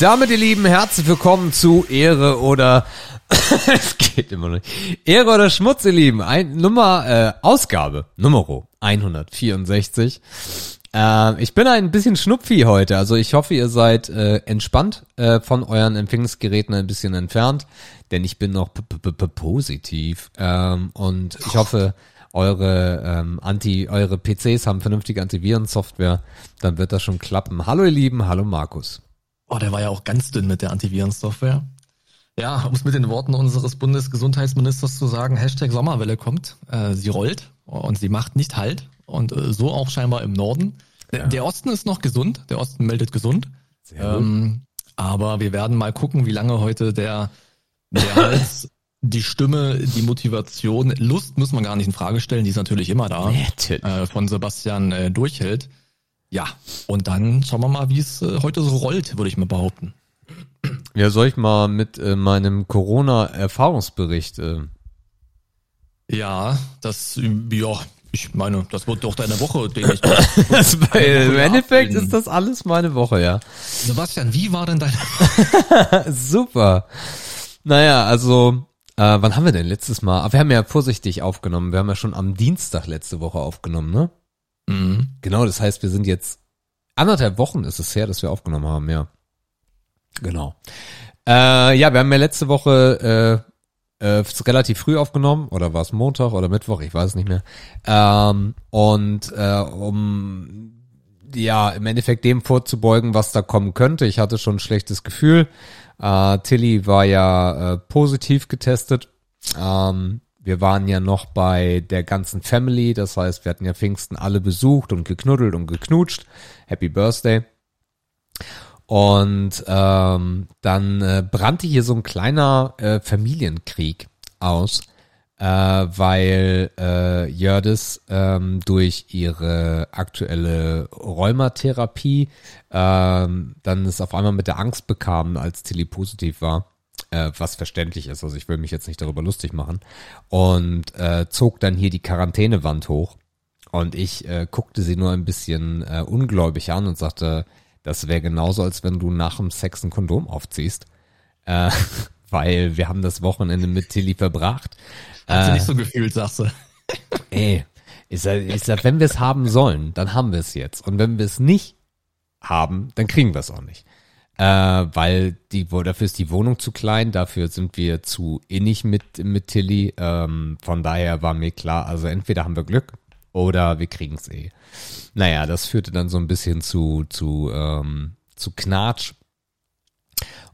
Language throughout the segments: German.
damit, ihr Lieben, herzlich willkommen zu Ehre oder es geht immer nicht. Ehre oder Schmutz, ihr Lieben. Ein, Nummer äh, Ausgabe Numero 164. Äh, ich bin ein bisschen schnupfi heute, also ich hoffe, ihr seid äh, entspannt äh, von euren Empfängnisgeräten ein bisschen entfernt, denn ich bin noch p -p -p positiv ähm, und ich hoffe, eure ähm, Anti, eure PCs haben vernünftige Antivirensoftware, dann wird das schon klappen. Hallo ihr Lieben, hallo Markus. Oh, der war ja auch ganz dünn mit der Antivirensoftware. Ja, um es mit den Worten unseres Bundesgesundheitsministers zu sagen, Hashtag Sommerwelle kommt, äh, sie rollt und sie macht nicht Halt und äh, so auch scheinbar im Norden. Ja. Der Osten ist noch gesund, der Osten meldet gesund. Ähm, aber wir werden mal gucken, wie lange heute der, der Hals, die Stimme, die Motivation, Lust muss man gar nicht in Frage stellen, die ist natürlich immer da. Äh, von Sebastian äh, durchhält. Ja, und dann schauen wir mal, wie es äh, heute so rollt, würde ich mal behaupten. Ja, soll ich mal mit äh, meinem Corona-Erfahrungsbericht? Äh ja, das, ja, ich meine, das wird doch deine Woche, den ich. das bei, Im Endeffekt ist das alles meine Woche, ja. Sebastian, wie war denn deine Super. Naja, also, äh, wann haben wir denn letztes Mal? Aber wir haben ja vorsichtig aufgenommen. Wir haben ja schon am Dienstag letzte Woche aufgenommen, ne? Mhm. Genau, das heißt, wir sind jetzt anderthalb Wochen ist es her, dass wir aufgenommen haben, ja. Genau. Äh, ja, wir haben ja letzte Woche äh, äh, relativ früh aufgenommen, oder war es Montag oder Mittwoch, ich weiß es nicht mehr. Ähm, und äh, um ja im Endeffekt dem vorzubeugen, was da kommen könnte. Ich hatte schon ein schlechtes Gefühl. Äh, Tilly war ja äh, positiv getestet. Ähm, wir waren ja noch bei der ganzen Family, das heißt, wir hatten ja Pfingsten alle besucht und geknuddelt und geknutscht. Happy Birthday. Und ähm, dann äh, brannte hier so ein kleiner äh, Familienkrieg aus, äh, weil äh, Jördis ähm, durch ihre aktuelle Rheumatherapie ähm, dann es auf einmal mit der Angst bekam, als Tilly positiv war äh, was verständlich ist. Also ich will mich jetzt nicht darüber lustig machen. Und äh, zog dann hier die Quarantänewand hoch. Und ich äh, guckte sie nur ein bisschen äh, ungläubig an und sagte, das wäre genauso, als wenn du nach dem Sex ein Kondom aufziehst. Äh, weil wir haben das Wochenende mit Tilly verbracht. Hat sie nicht so gefühlt, sagst du. ey, ich sag, ich sag wenn wir es haben sollen, dann haben wir es jetzt. Und wenn wir es nicht haben, dann kriegen wir es auch nicht äh, weil die, dafür ist die Wohnung zu klein, dafür sind wir zu innig mit, mit Tilly. Ähm, von daher war mir klar, also entweder haben wir Glück oder wir kriegen es eh. Naja, das führte dann so ein bisschen zu, zu, ähm, zu Knatsch.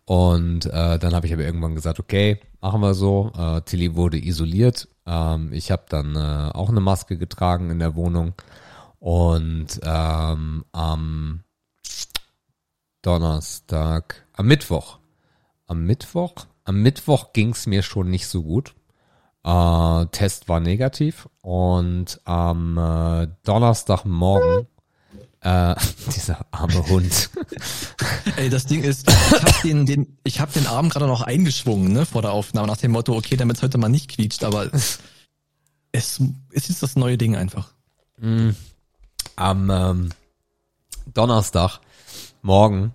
Und äh, dann habe ich aber irgendwann gesagt, okay, machen wir so. Äh, Tilly wurde isoliert. Ähm, ich habe dann äh, auch eine Maske getragen in der Wohnung. Und ähm, am Donnerstag, am Mittwoch. Am Mittwoch? Am Mittwoch ging's mir schon nicht so gut. Äh, Test war negativ und am äh, Donnerstagmorgen äh, dieser arme Hund. Ey, das Ding ist, ich hab den, den, ich hab den Arm gerade noch eingeschwungen, ne, vor der Aufnahme, nach dem Motto, okay, damit es heute mal nicht quietscht, aber es, es ist das neue Ding einfach. Mm, am ähm, Donnerstag morgen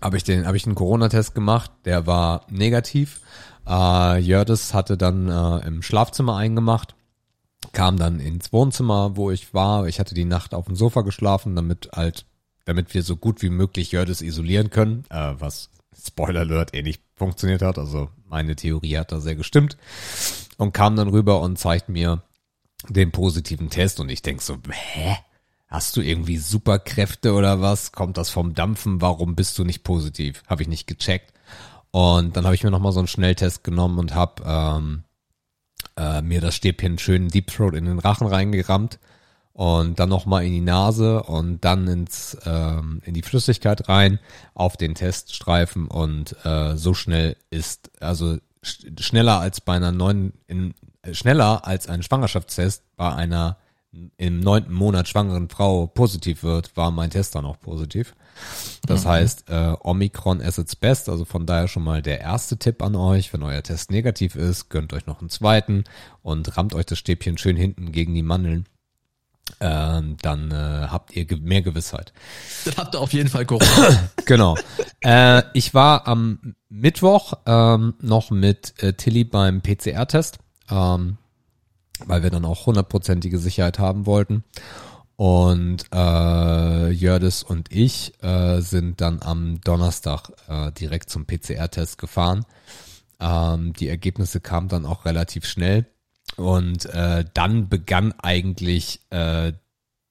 habe ich den, habe ich einen Corona-Test gemacht, der war negativ. Äh, Jördis hatte dann äh, im Schlafzimmer eingemacht, kam dann ins Wohnzimmer, wo ich war. Ich hatte die Nacht auf dem Sofa geschlafen, damit halt, damit wir so gut wie möglich Jördis isolieren können, äh, was Spoiler Alert eh nicht funktioniert hat. Also meine Theorie hat da sehr gestimmt und kam dann rüber und zeigt mir den positiven Test und ich denk so, hä? Hast du irgendwie Superkräfte oder was? Kommt das vom Dampfen? Warum bist du nicht positiv? Habe ich nicht gecheckt. Und dann habe ich mir nochmal so einen Schnelltest genommen und habe ähm, äh, mir das Stäbchen schön Deep Throat in den Rachen reingerammt und dann nochmal in die Nase und dann ins ähm, in die Flüssigkeit rein auf den Teststreifen und äh, so schnell ist also sch schneller als bei einer neuen in, äh, schneller als ein Schwangerschaftstest bei einer im neunten Monat schwangeren Frau positiv wird, war mein Test dann auch positiv. Das mhm. heißt, äh, Omikron as its best, also von daher schon mal der erste Tipp an euch, wenn euer Test negativ ist, gönnt euch noch einen zweiten und rammt euch das Stäbchen schön hinten gegen die Mandeln. ähm, dann äh, habt ihr ge mehr Gewissheit. Dann habt ihr auf jeden Fall Corona. genau. Äh, ich war am Mittwoch ähm, noch mit äh, Tilly beim PCR-Test, ähm, weil wir dann auch hundertprozentige Sicherheit haben wollten. Und äh, Jördis und ich äh, sind dann am Donnerstag äh, direkt zum PCR-Test gefahren. Ähm, die Ergebnisse kamen dann auch relativ schnell. Und äh, dann begann eigentlich äh,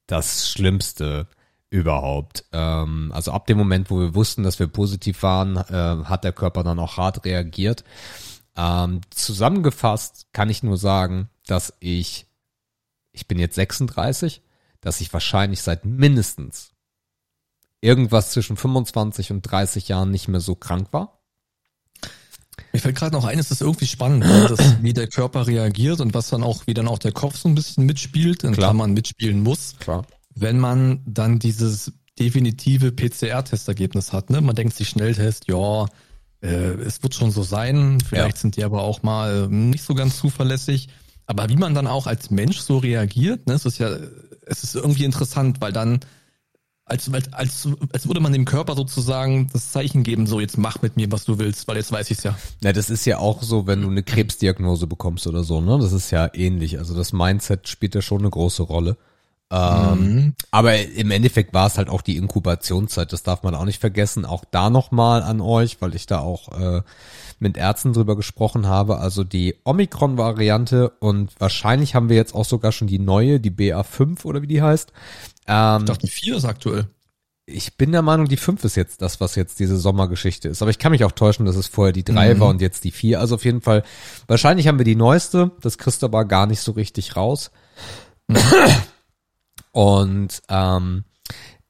das Schlimmste überhaupt. Ähm, also ab dem Moment, wo wir wussten, dass wir positiv waren, äh, hat der Körper dann auch hart reagiert. Ähm, zusammengefasst kann ich nur sagen, dass ich, ich bin jetzt 36, dass ich wahrscheinlich seit mindestens irgendwas zwischen 25 und 30 Jahren nicht mehr so krank war. Mir fällt gerade noch ein, es ist irgendwie spannend, ne, dass, wie der Körper reagiert und was dann auch, wie dann auch der Kopf so ein bisschen mitspielt, in Klar. man mitspielen muss. Klar. Wenn man dann dieses definitive PCR-Testergebnis hat, ne? Man denkt sich Schnelltest, ja, äh, es wird schon so sein, vielleicht Ja. sind die aber auch mal äh, nicht so ganz zuverlässig. Aber wie man dann auch als Mensch so reagiert, ne, es ist ja, es ist irgendwie interessant, weil dann als, als, als, als würde man dem Körper sozusagen das Zeichen geben, so jetzt mach mit mir, was du willst, weil jetzt weiß ich's ja. Ja, das ist ja auch so, wenn du eine Krebsdiagnose bekommst oder so, ne? Das ist ja ähnlich. Also das Mindset spielt ja schon eine große Rolle. Ähm, Aber im Endeffekt war es halt auch die Inkubationszeit, das darf man auch nicht vergessen. Auch da nochmal an euch, weil ich da auch äh, mit Ärzten drüber gesprochen habe. Also die Omikron-Variante und wahrscheinlich haben wir jetzt auch sogar schon die neue, die BA5 oder wie die heißt. Ähm, Ich dachte, vier ist aktuell. ich bin der Meinung, die 5 ist jetzt das, was jetzt diese Sommergeschichte ist. Aber ich kann mich auch täuschen, dass es vorher die 3 Mhm. war und jetzt die 4. Also auf jeden Fall, wahrscheinlich haben wir die neueste. Das kriegst du aber gar nicht so richtig raus. Und ähm,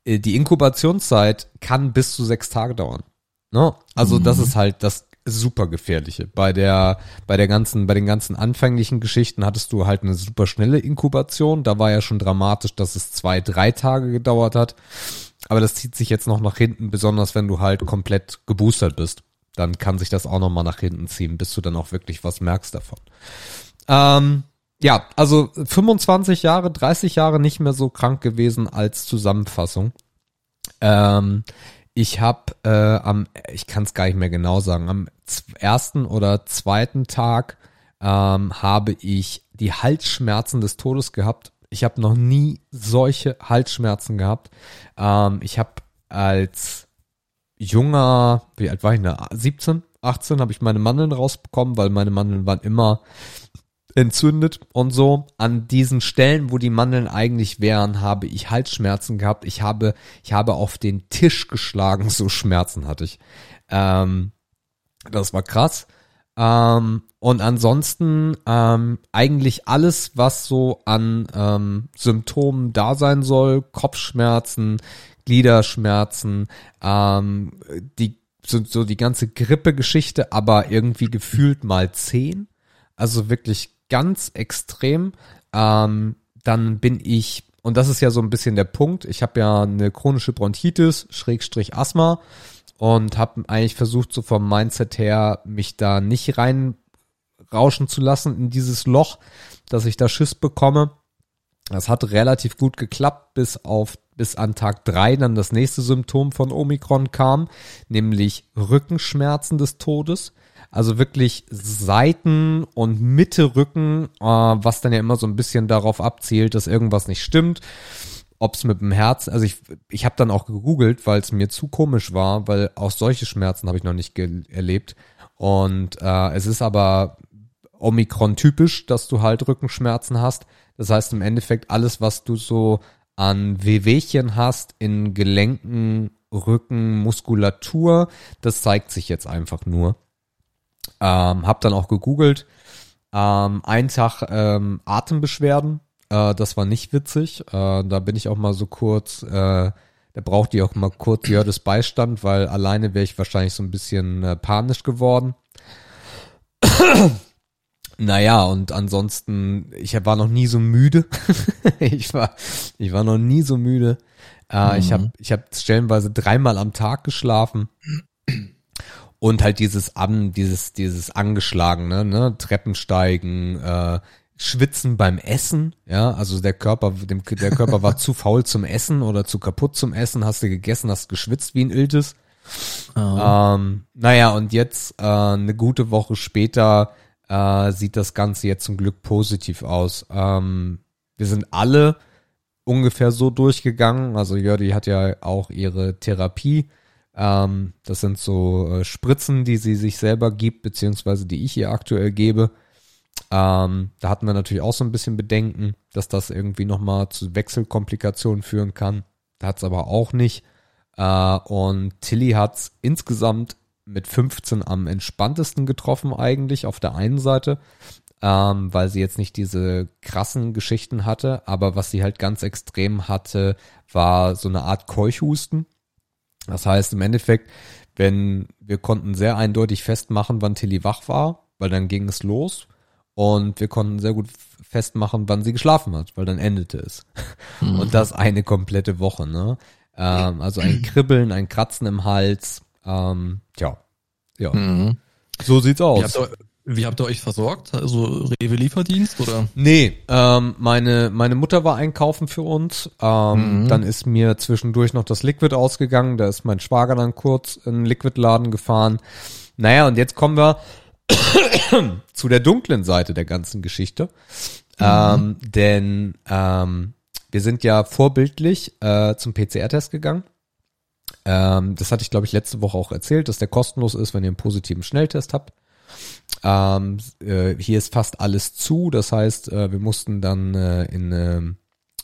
äh, die Inkubationszeit kann bis zu sechs Tage dauern. Ne? Also das ist halt das super gefährliche. Bei der, bei der ganzen, bei den ganzen anfänglichen Geschichten hattest du halt eine super schnelle Inkubation. Da war ja schon dramatisch, dass es zwei, drei Tage gedauert hat. Aber das zieht sich jetzt noch nach hinten, besonders wenn du halt komplett geboostert bist. Dann kann sich das auch noch mal nach hinten ziehen, bis du dann auch wirklich was merkst davon. Ähm, ja, also 25 Jahre, 30 Jahre nicht mehr so krank gewesen als Zusammenfassung. Ähm, ich habe äh, am, ich kann es gar nicht mehr genau sagen, am ersten oder zweiten Tag ähm, habe ich die Halsschmerzen des Todes gehabt. Ich habe noch nie solche Halsschmerzen gehabt. Ähm, ich habe als junger, wie alt war ich da? 17, 18 habe ich meine Mandeln rausbekommen, weil meine Mandeln waren immer entzündet und so. An diesen Stellen, wo die Mandeln eigentlich wären, habe ich Halsschmerzen gehabt. Ich habe, ich habe auf den Tisch geschlagen, so Schmerzen hatte ich. Ähm, das war krass. Ähm, und ansonsten ähm, eigentlich alles, was so an ähm, Symptomen da sein soll, Kopfschmerzen, Gliederschmerzen, ähm, die so, so die ganze Grippegeschichte, aber irgendwie gefühlt mal zehn. Also wirklich ganz extrem. Ähm, dann bin ich, und das ist ja so ein bisschen der Punkt, ich habe ja eine chronische Bronchitis, Schrägstrich Asthma und habe eigentlich versucht, so vom Mindset her, mich da nicht reinrauschen zu lassen in dieses Loch, dass ich da Schiss bekomme. Das hat relativ gut geklappt, bis auf bis an Tag drei dann das nächste Symptom von Omikron kam, nämlich Rückenschmerzen des Todes. Also wirklich Seiten und Mitte Rücken, äh, was dann ja immer so ein bisschen darauf abzielt, dass irgendwas nicht stimmt. Ob es mit dem Herz, also ich, ich habe dann auch gegoogelt, weil es mir zu komisch war, weil auch solche Schmerzen habe ich noch nicht erlebt. Und äh, es ist aber Omikron typisch, dass du halt Rückenschmerzen hast. Das heißt im Endeffekt alles, was du so an Wehwehchen hast in Gelenken, Rücken, Muskulatur, das zeigt sich jetzt einfach nur. Ähm, hab dann auch gegoogelt. Ähm, ein Tag ähm, Atembeschwerden, äh, das war nicht witzig. Äh, da bin ich auch mal so kurz, äh, da braucht ihr auch mal kurz Jördes Beistand, weil alleine wäre ich wahrscheinlich so ein bisschen äh, panisch geworden. Naja, und ansonsten, ich war noch nie so müde. ich war, ich war noch nie so müde. Äh, Ich habe, ich habe stellenweise dreimal am Tag geschlafen und halt dieses an, dieses, dieses angeschlagene, ne, Treppensteigen, äh, Schwitzen beim Essen, ja, also der Körper, dem, der Körper war zu faul zum Essen oder zu kaputt zum Essen, hast du gegessen, hast geschwitzt wie ein Iltis. Ähm, naja, und jetzt äh, eine gute Woche später äh, sieht das Ganze jetzt zum Glück positiv aus. Ähm, wir sind alle ungefähr so durchgegangen. Also Jördi hat ja auch ihre Therapie. Ähm, das sind so äh, Spritzen, die sie sich selber gibt, beziehungsweise die ich ihr aktuell gebe. Ähm, da hatten wir natürlich auch so ein bisschen Bedenken, dass das irgendwie nochmal zu Wechselkomplikationen führen kann. Da hat es aber auch nicht. Äh, und Tilly hat's insgesamt mit 15 am entspanntesten getroffen eigentlich auf der einen Seite, ähm, weil sie jetzt nicht diese krassen Geschichten hatte, aber was sie halt ganz extrem hatte, war so eine Art Keuchhusten. Das heißt im Endeffekt, wenn wir konnten sehr eindeutig festmachen, wann Tilly wach war, weil dann ging es los und wir konnten sehr gut festmachen, wann sie geschlafen hat, weil dann endete es. Mhm. Und das eine komplette Woche, ne? Ähm, also ein Kribbeln, ein Kratzen im Hals. Ähm, tja, ja. Mhm. So sieht's aus. Habt, ihr, wie habt ihr euch versorgt? Also Rewe-Lieferdienst oder? Nee, ähm, meine, meine Mutter war einkaufen für uns. Ähm, mhm. Dann ist mir zwischendurch noch das Liquid ausgegangen. Da ist mein Schwager dann kurz in den Liquidladen gefahren. Naja, und jetzt kommen wir zu der dunklen Seite der ganzen Geschichte. Mhm. Ähm, denn ähm, wir sind ja vorbildlich äh, zum PCR-Test gegangen. Ähm, das hatte ich, glaube ich, letzte Woche auch erzählt, dass der kostenlos ist, wenn ihr einen positiven Schnelltest habt. Ähm, äh, hier ist fast alles zu, das heißt, äh, wir mussten dann äh, in, äh,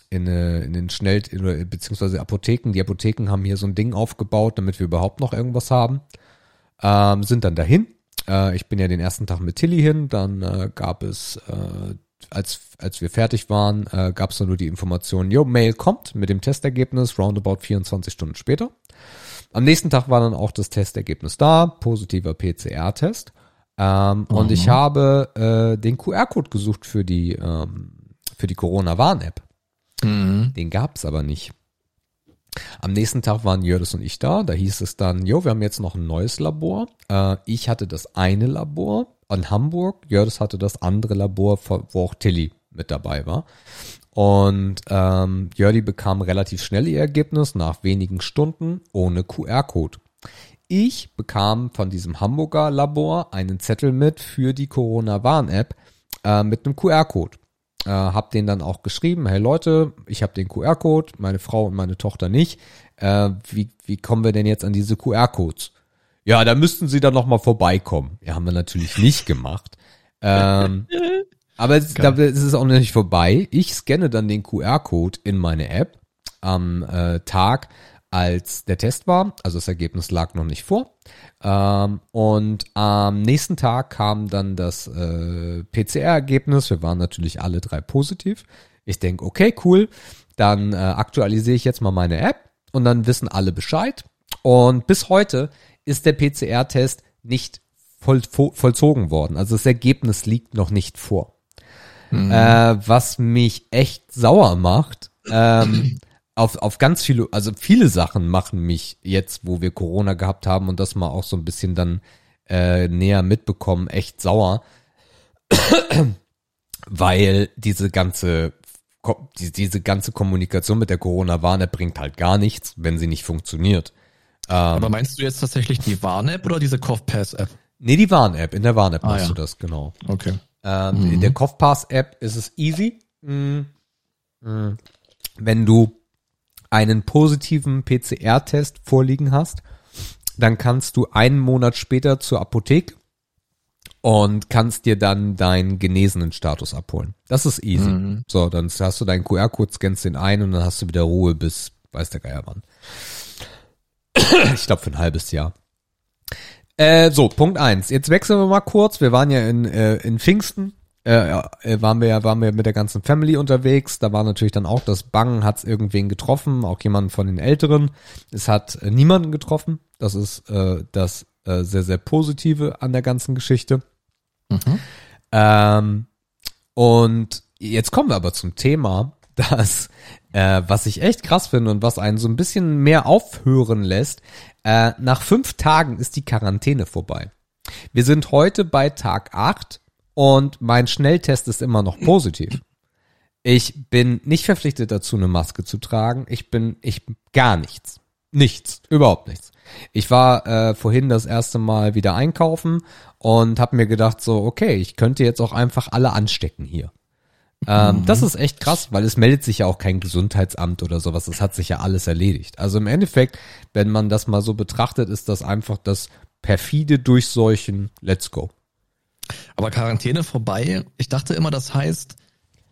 in, äh, in den Schnell- beziehungsweise Apotheken, die Apotheken haben hier so ein Ding aufgebaut, damit wir überhaupt noch irgendwas haben. Ähm, sind dann dahin. Äh, ich bin ja den ersten Tag mit Tilly hin, dann äh, gab es als, als wir fertig waren, gab es nur die Information, yo, Mail kommt mit dem Testergebnis, roundabout 24 Stunden später. Am nächsten Tag war dann auch das Testergebnis da, positiver PCR-Test. Ähm, mhm. Und ich habe äh, den QR-Code gesucht für die, ähm, für die Corona-Warn-App. Mhm. Den gab es aber nicht. Am nächsten Tag waren Jördis und ich da. Da hieß es dann, jo, wir haben jetzt noch ein neues Labor. Äh, ich hatte das eine Labor in Hamburg. Jördis hatte das andere Labor, wo auch Tilly mit dabei war. Und ähm, Jördi bekam relativ schnell ihr Ergebnis nach wenigen Stunden ohne QR-Code. Ich bekam von diesem Hamburger Labor einen Zettel mit für die Corona-Warn-App äh, mit einem QR-Code. Äh, hab den dann auch geschrieben, hey Leute, ich habe den QR-Code, meine Frau und meine Tochter nicht. Äh, wie, wie kommen wir denn jetzt an diese QR-Codes? Ja, da müssten sie dann nochmal vorbeikommen. Ja, haben wir natürlich nicht gemacht. Ähm, aber es, da, es ist auch noch nicht vorbei. Ich scanne dann den QR-Code in meine App am äh, Tag, als der Test war. Also das Ergebnis lag noch nicht vor. Ähm, und am nächsten Tag kam dann das äh, PCR-Ergebnis. Wir waren natürlich alle drei positiv. Ich denke, okay, cool. Dann äh, aktualisiere ich jetzt mal meine App und dann wissen alle Bescheid. Und bis heute ist der PCR-Test nicht voll, vollzogen worden. Also das Ergebnis liegt noch nicht vor. Mhm. Äh, was mich echt sauer macht. Ähm, auf, auf ganz viele, also viele Sachen machen mich jetzt, wo wir Corona gehabt haben und das mal auch so ein bisschen dann äh, näher mitbekommen, echt sauer. Weil diese ganze die, diese ganze Kommunikation mit der Corona-Warn bringt halt gar nichts, wenn sie nicht funktioniert. Ähm, Aber meinst du jetzt tatsächlich die Warn-App oder diese CoughPass-App? Nee, die Warn-App. In der Warn-App ah, machst ja. du das, genau. Okay. Ähm, mhm. In der CoughPass-App ist es easy. Mhm. Mhm. Wenn du einen positiven PCR-Test vorliegen hast, dann kannst du einen Monat später zur Apotheke und kannst dir dann deinen genesenen Status abholen. Das ist easy. Mhm. So, dann hast du deinen QR-Code, scannst den ein und dann hast du wieder Ruhe bis weiß der Geier wann. ich glaube für ein halbes Jahr. Äh, so, Punkt eins. Jetzt wechseln wir mal kurz. Wir waren ja in, äh, in Pfingsten äh, äh, waren wir ja waren wir mit der ganzen Family unterwegs. Da war natürlich dann auch das Bangen, hat es irgendwen getroffen, auch jemanden von den Älteren. Es hat äh, niemanden getroffen. Das ist äh, das äh, sehr, sehr Positive an der ganzen Geschichte. Mhm. Ähm, und jetzt kommen wir aber zum Thema, das, äh, was ich echt krass finde und was einen so ein bisschen mehr aufhören lässt. Äh, nach fünf Tagen ist die Quarantäne vorbei. Wir sind heute bei Tag acht und mein Schnelltest ist immer noch positiv. Ich bin nicht verpflichtet dazu, eine Maske zu tragen. Ich bin, ich gar nichts. Nichts, überhaupt nichts. Ich war äh, vorhin das erste Mal wieder einkaufen und habe mir gedacht so, okay, ich könnte jetzt auch einfach alle anstecken hier. Ähm, mhm. Das ist echt krass, weil es meldet sich ja auch kein Gesundheitsamt oder sowas. Das hat sich ja alles erledigt. Also im Endeffekt, wenn man das mal so betrachtet, ist das einfach das perfide Durchseuchen. Let's go. Aber Quarantäne vorbei. Ich dachte immer, das heißt,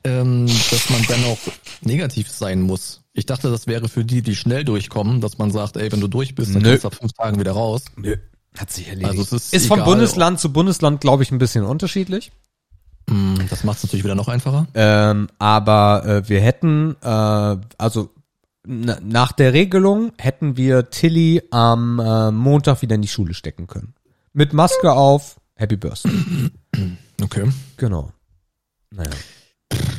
ähm, dass man dann auch negativ sein muss. Ich dachte, das wäre für die, die schnell durchkommen, dass man sagt, ey, wenn du durch bist, dann Nö. kommst du ab fünf Tagen wieder raus. Nö. Hat sich erledigt. Also es ist, ist von Bundesland zu Bundesland, glaube ich, ein bisschen unterschiedlich. Mm, das macht es natürlich wieder noch einfacher. Ähm, aber äh, wir hätten, äh, also nach der Regelung hätten wir Tilly am äh, Montag wieder in die Schule stecken können. Mit Maske auf, Happy Birthday. Okay. Genau. Naja.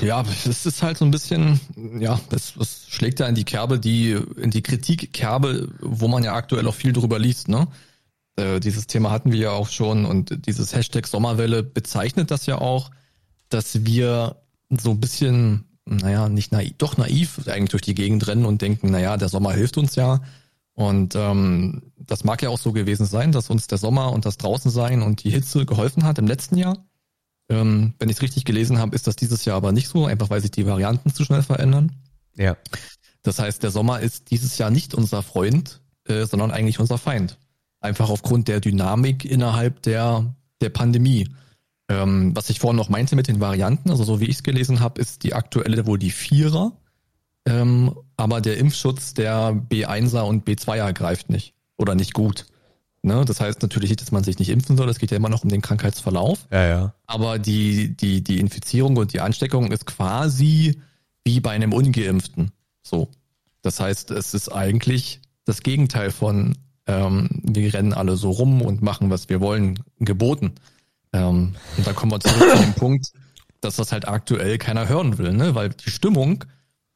Ja, es ist halt so ein bisschen, ja, das, das schlägt ja in die Kerbe, die, in die Kritikkerbe, wo man ja aktuell auch viel drüber liest, ne? Äh, dieses Thema hatten wir ja auch schon und dieses Hashtag Sommerwelle bezeichnet das ja auch, dass wir so ein bisschen, naja, nicht naiv, doch naiv eigentlich durch die Gegend rennen und denken, naja, der Sommer hilft uns ja. Und ähm, das mag ja auch so gewesen sein, dass uns der Sommer und das Draußensein und die Hitze geholfen hat im letzten Jahr. Ähm, wenn ich es richtig gelesen habe, ist das dieses Jahr aber nicht so, einfach weil sich die Varianten zu schnell verändern. Ja. Das heißt, der Sommer ist dieses Jahr nicht unser Freund, äh, sondern eigentlich unser Feind. Einfach aufgrund der Dynamik innerhalb der, der Pandemie. Ähm, was ich vorhin noch meinte mit den Varianten, also so wie ich es gelesen habe, ist die aktuelle wohl die Vierer. Ähm, aber der Impfschutz der B1er und B2er greift nicht oder nicht gut. Ne? Das heißt natürlich nicht, dass man sich nicht impfen soll, es geht ja immer noch um den Krankheitsverlauf. Ja, ja. Aber die, die, die Infizierung und die Ansteckung ist quasi wie bei einem Ungeimpften. So. Das heißt, es ist eigentlich das Gegenteil von ähm, wir rennen alle so rum und machen, was wir wollen, geboten. Ähm, und da kommen wir zurück zu dem Punkt, dass das halt aktuell keiner hören will, ne? Weil die Stimmung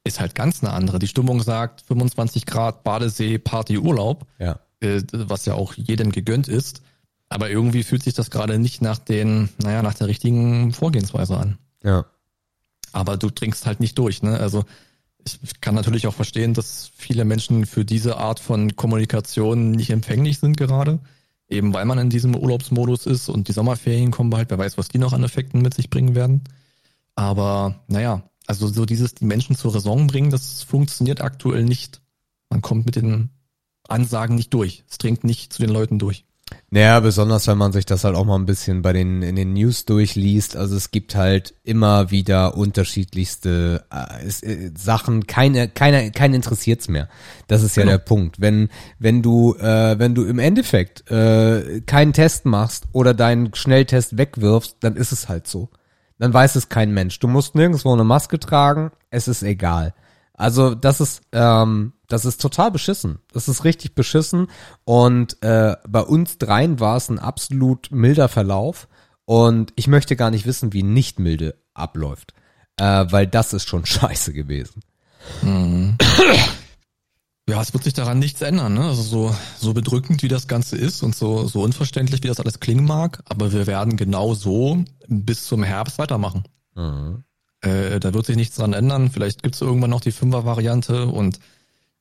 ist halt ganz eine andere. Die Stimmung sagt 25 Grad, Badesee, Party, Urlaub. Ja äh, was ja auch jedem gegönnt ist. Aber irgendwie fühlt sich das gerade nicht nach den, naja, nach der richtigen Vorgehensweise an. Ja. Aber du trinkst halt nicht durch, ne? Also ich kann natürlich auch verstehen, dass viele Menschen für diese Art von Kommunikation nicht empfänglich sind gerade. Eben weil man in diesem Urlaubsmodus ist und die Sommerferien kommen bald, wer weiß, was die noch an Effekten mit sich bringen werden. Aber naja, also so dieses die Menschen zur Raison bringen, das funktioniert aktuell nicht. Man kommt mit den Ansagen nicht durch. Es dringt nicht zu den Leuten durch. Naja, besonders wenn man sich das halt auch mal ein bisschen bei den in den News durchliest. Also es gibt halt immer wieder unterschiedlichste äh, äh, Sachen. Keine, keiner, keinen interessiert's mehr. Das ist ja genau. der Punkt. Wenn wenn du äh, wenn du im Endeffekt äh, keinen Test machst oder deinen Schnelltest wegwirfst, dann ist es halt so. Dann weiß es kein Mensch. Du musst nirgendwo eine Maske tragen. Es ist egal. Also das ist, ähm, das ist total beschissen. Das ist richtig beschissen. Und äh, bei uns dreien war es ein absolut milder Verlauf. Und ich möchte gar nicht wissen, wie nicht milde abläuft. Äh, weil das ist schon scheiße gewesen. Mhm. Ja, es wird sich daran nichts ändern, ne? Also so, so bedrückend, wie das Ganze ist und so, so unverständlich, wie das alles klingen mag, aber wir werden genau so bis zum Herbst weitermachen. Mhm. Äh, da wird sich nichts dran ändern. Vielleicht gibt es irgendwann noch die Fünfer-Variante und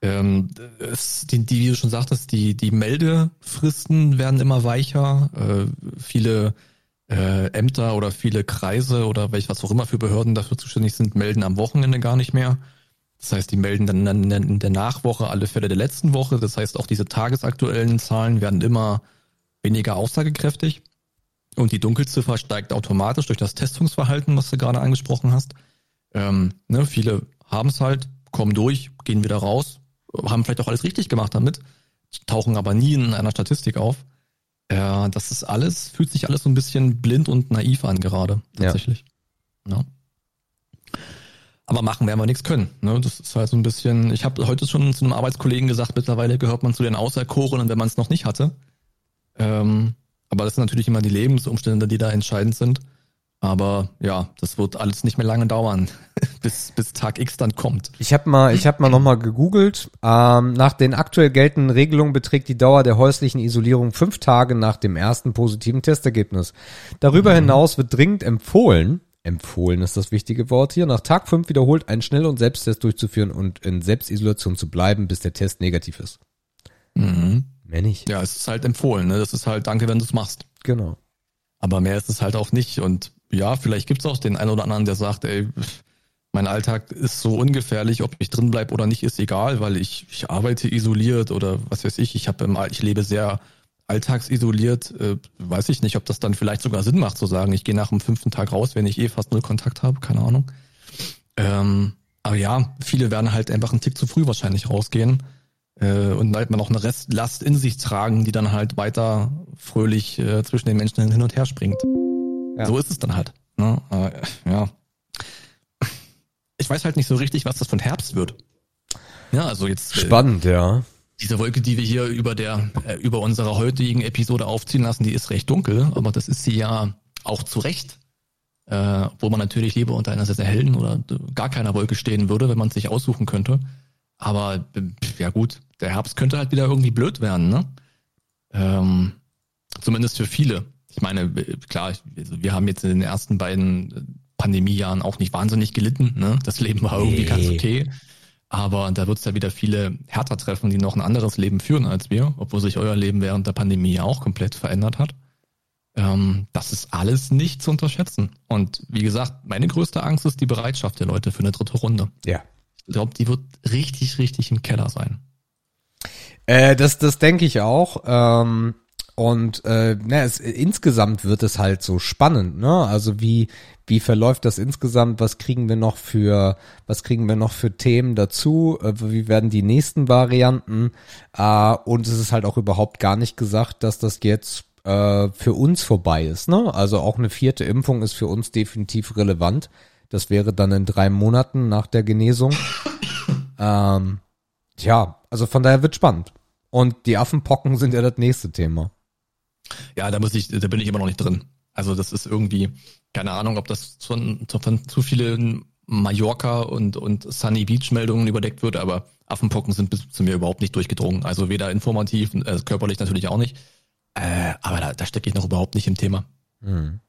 ähm, es, die, die, wie du schon sagtest, die, die Meldefristen werden immer weicher. Äh, viele äh, Ämter oder viele Kreise oder welch was auch immer für Behörden dafür zuständig sind, melden am Wochenende gar nicht mehr. Das heißt, die melden dann in der Nachwoche alle Fälle der letzten Woche. Das heißt, auch diese tagesaktuellen Zahlen werden immer weniger aussagekräftig. Und die Dunkelziffer steigt automatisch durch das Testungsverhalten, was du gerade angesprochen hast. Ähm, ne, viele haben es halt, kommen durch, gehen wieder raus, haben vielleicht auch alles richtig gemacht damit, tauchen aber nie in einer Statistik auf. Äh, das ist alles, fühlt sich alles so ein bisschen blind und naiv an gerade, tatsächlich. Ja. ja. Aber machen werden wir nichts können. Ne? Das ist halt so ein bisschen, ich habe heute schon zu einem Arbeitskollegen gesagt, mittlerweile gehört man zu den Auserkorenen, wenn man es noch nicht hatte. Ähm, aber das sind natürlich immer die Lebensumstände, die da entscheidend sind. Aber ja, das wird alles nicht mehr lange dauern, bis, bis Tag X dann kommt. Ich habe mal, ich habe mal noch mal gegoogelt. Ähm, nach den aktuell geltenden Regelungen beträgt die Dauer der häuslichen Isolierung fünf Tage nach dem ersten positiven Testergebnis. Darüber mhm. hinaus wird dringend empfohlen, empfohlen ist das wichtige Wort hier, nach Tag fünf wiederholt einen Schnell- und Selbsttest durchzuführen und in Selbstisolation zu bleiben, bis der Test negativ ist. Mhm. Mehr nicht. Ja, es ist halt empfohlen. Ne? Das ist halt danke, wenn du es machst. Genau. Aber mehr ist es halt auch nicht. Und ja, vielleicht gibt's auch den einen oder anderen, der sagt, ey, mein Alltag ist so ungefährlich, ob ich drin bleib oder nicht, ist egal, weil ich, ich arbeite isoliert oder was weiß ich. Ich habe ich lebe sehr alltagsisoliert. Äh, weiß ich nicht, ob das dann vielleicht sogar Sinn macht zu sagen, ich gehe nach dem fünften Tag raus, wenn ich eh fast null Kontakt habe, keine Ahnung. Ähm, aber ja, viele werden halt einfach einen Tick zu früh wahrscheinlich rausgehen äh, und halt mal noch eine Restlast in sich tragen, die dann halt weiter fröhlich äh, zwischen den Menschen hin und her springt. Ja. So ist es dann halt. Ne? Äh, ja. Ich weiß halt nicht so richtig, was das von Herbst wird. Ja, also jetzt. Äh, Spannend, äh, ja. Diese Wolke, die wir hier über der, äh, über unserer heutigen Episode aufziehen lassen, die ist recht dunkel, aber das ist sie ja auch zu Recht. Äh, wo man natürlich lieber unter einer sehr, sehr hellen oder gar keiner Wolke stehen würde, wenn man es sich aussuchen könnte. Aber ja gut, der Herbst könnte halt wieder irgendwie blöd werden, ne? Ähm, zumindest für viele. Ich meine, klar, also wir haben jetzt in den ersten beiden Pandemiejahren auch nicht wahnsinnig gelitten. Ne? Das Leben war irgendwie nee. ganz okay. Aber da wird es ja wieder viele härter treffen, die noch ein anderes Leben führen als wir, obwohl sich euer Leben während der Pandemie auch komplett verändert hat. Ähm, das ist alles nicht zu unterschätzen. Und wie gesagt, meine größte Angst ist die Bereitschaft der Leute für eine dritte Runde. Ja. Ich glaube, die wird richtig, richtig im Keller sein. Äh, das, das denke ich auch. Ähm, und äh, ne, es, insgesamt wird es halt so spannend, ne? Also wie wie verläuft das insgesamt? Was kriegen wir noch für was kriegen wir noch für Themen dazu? Äh, wie werden die nächsten Varianten? Äh, und es ist halt auch überhaupt gar nicht gesagt, dass das jetzt äh, für uns vorbei ist, ne? Also auch eine vierte Impfung ist für uns definitiv relevant. Das wäre dann in drei Monaten nach der Genesung. ähm, tja, also von daher wird spannend. Und die Affenpocken sind ja das nächste Thema. Ja, da muss ich, da bin ich immer noch nicht drin. Also das ist irgendwie, keine Ahnung, ob das von, von zu vielen Mallorca und, und Sunny Beach Meldungen überdeckt wird, aber Affenpocken sind bis zu mir überhaupt nicht durchgedrungen. Also weder informativ, äh, körperlich natürlich auch nicht. Äh, aber da, da stecke ich noch überhaupt nicht im Thema. Mhm.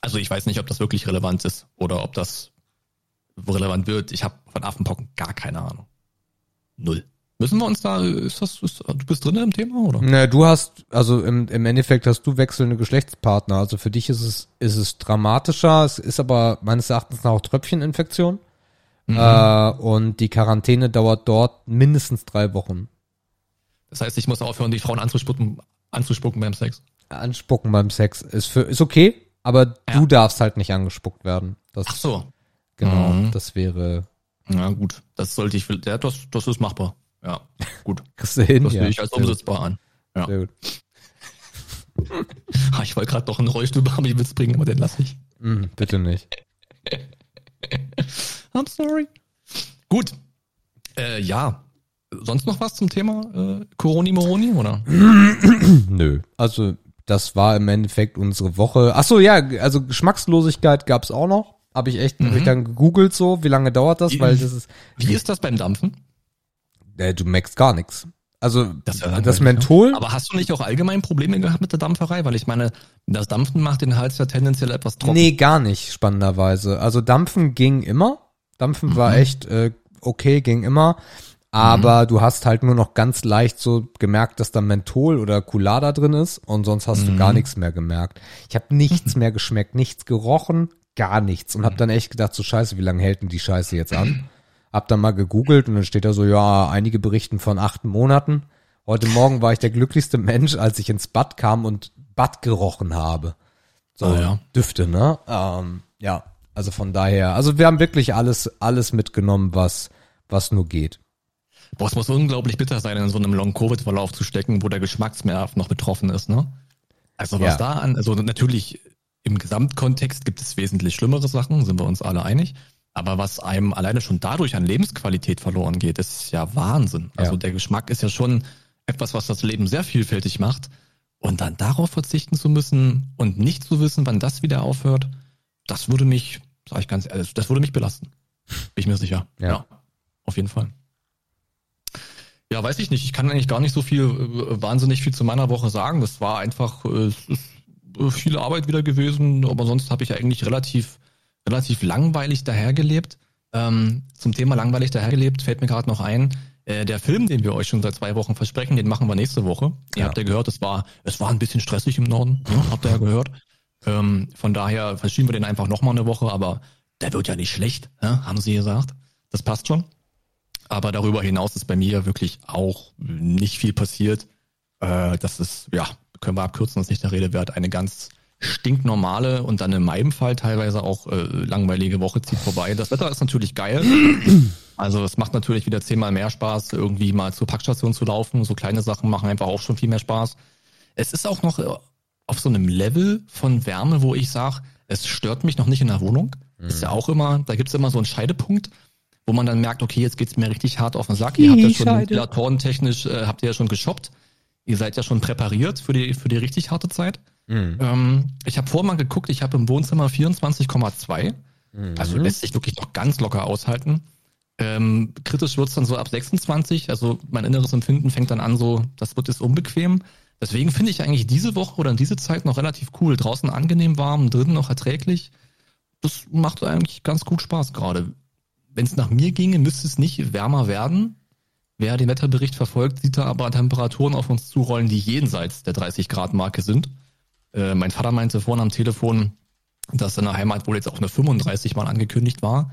Also ich weiß nicht, ob das wirklich relevant ist oder ob das relevant wird. Ich habe von Affenpocken gar keine Ahnung. Null. Müssen wir uns da, ist das, ist, du bist drin im Thema, oder? Na, du hast, also im, im Endeffekt hast du wechselnde Geschlechtspartner. Also für dich ist es, ist es dramatischer. Es ist aber meines Erachtens nach auch Tröpfcheninfektion. Mhm. Äh, und die Quarantäne dauert dort mindestens drei Wochen. Das heißt, ich muss aufhören, die Frauen anzuspucken, anzuspucken beim Sex. Anspucken beim Sex ist für, ist okay, aber ja. du darfst halt nicht angespuckt werden. Das, Ach so. Genau, mhm. das wäre. Ja, gut. Das sollte ich, ja, das, das ist machbar. Ja, gut. Kriegst du hin? Das ja. ich als umsetzbar an. Ja. Sehr gut. ich wollte gerade doch einen Rollstuhl bei Witz bringen, aber den lasse ich. Mm, bitte nicht. I'm sorry. Gut. Äh, ja. Sonst noch was zum Thema äh, Coroni Moroni, oder? Nö. Also, das war im Endeffekt unsere Woche. Ach so, ja, also Geschmackslosigkeit gab's auch noch. Habe ich echt mhm. ich dann gegoogelt so, wie lange dauert das, weil das ist. Wie ist das beim Dampfen? Äh, du merkst gar nichts. Also das, das Menthol. Aber hast du nicht auch allgemein Probleme gehabt mit der Dampferei? Weil ich meine, das Dampfen macht den Hals ja tendenziell etwas trocken. Nee, gar nicht, spannenderweise. Also Dampfen ging immer. Dampfen mhm. war echt äh, okay, ging immer. Aber mhm. du hast halt nur noch ganz leicht so gemerkt, dass da Menthol oder Culada drin ist und sonst hast mhm. du gar nichts mehr gemerkt. Ich habe nichts mehr geschmeckt, nichts gerochen, gar nichts und habe dann echt gedacht, so scheiße, wie lange hält denn die Scheiße jetzt an? Hab dann mal gegoogelt und dann steht da so, ja, einige berichten von acht Monaten. Heute Morgen war ich der glücklichste Mensch, als ich ins Bad kam und Bad gerochen habe. So, oh, ja. Düfte, ne? Ähm, ja, also von daher, also wir haben wirklich alles, alles mitgenommen, was, was nur geht. Boah, es muss unglaublich bitter sein, in so einem Long-Covid-Verlauf zu stecken, wo der Geschmacksnerv noch betroffen ist, ne? Also was ja. da an, also natürlich im Gesamtkontext gibt es wesentlich schlimmere Sachen, sind wir uns alle einig. Aber was einem alleine schon dadurch an Lebensqualität verloren geht, ist ja Wahnsinn. Also ja. der Geschmack ist ja schon etwas, was das Leben sehr vielfältig macht. Und dann darauf verzichten zu müssen und nicht zu wissen, wann das wieder aufhört, das würde mich, sag ich ganz ehrlich, das würde mich belasten. Bin ich mir sicher. Ja. ja auf jeden Fall. Ja, weiß ich nicht. Ich kann eigentlich gar nicht so viel, äh, wahnsinnig viel zu meiner Woche sagen. Das war einfach äh, es ist äh, viel Arbeit wieder gewesen, aber sonst habe ich eigentlich relativ, relativ langweilig dahergelebt. Ähm, zum Thema langweilig dahergelebt fällt mir gerade noch ein. Äh, der Film, den wir euch schon seit zwei Wochen versprechen, den machen wir nächste Woche. Ihr Ja. habt ja gehört, es war, es war ein bisschen stressig im Norden. Ja, habt ihr ja gehört. Ähm, von daher verschieben wir den einfach nochmal eine Woche, aber der wird ja nicht schlecht, ja, haben sie gesagt. Das passt schon. Aber darüber hinaus ist bei mir wirklich auch nicht viel passiert. Äh, das ist, ja, können wir abkürzen, das ist nicht der Rede wert. Eine ganz stinknormale und dann in meinem Fall teilweise auch äh, langweilige Woche zieht vorbei. Das Wetter ist natürlich geil. Also es macht natürlich wieder zehnmal mehr Spaß, irgendwie mal zur Packstation zu laufen. So kleine Sachen machen einfach auch schon viel mehr Spaß. Es ist auch noch äh, auf so einem Level von Wärme, wo ich sage, es stört mich noch nicht in der Wohnung. Ist ja auch immer, da gibt's immer so einen Scheidepunkt, wo man dann merkt, okay, jetzt geht's mir richtig hart auf den Sack. Ihr habt ja schon Scheide. ventilatoren-technisch, äh, habt ihr ja schon geshoppt. Ihr seid ja schon präpariert für die, für die richtig harte Zeit. Mhm. Ähm, ich habe vorhin mal geguckt, ich habe im Wohnzimmer 24,2. Also lässt sich wirklich noch ganz locker aushalten. Ähm, kritisch wird's dann so ab 26. Also mein inneres Empfinden fängt dann an, so, das wird jetzt unbequem. Deswegen finde ich eigentlich diese Woche oder in diese Zeit noch relativ cool. Draußen angenehm warm, drinnen noch erträglich. Das macht eigentlich ganz gut Spaß gerade. Wenn es nach mir ginge, müsste es nicht wärmer werden. Wer den Wetterbericht verfolgt, sieht da aber Temperaturen auf uns zurollen, die jenseits der 30 Grad Marke sind. Äh, mein Vater meinte vorhin am Telefon, dass in der Heimat wohl jetzt auch eine 35 mal angekündigt war.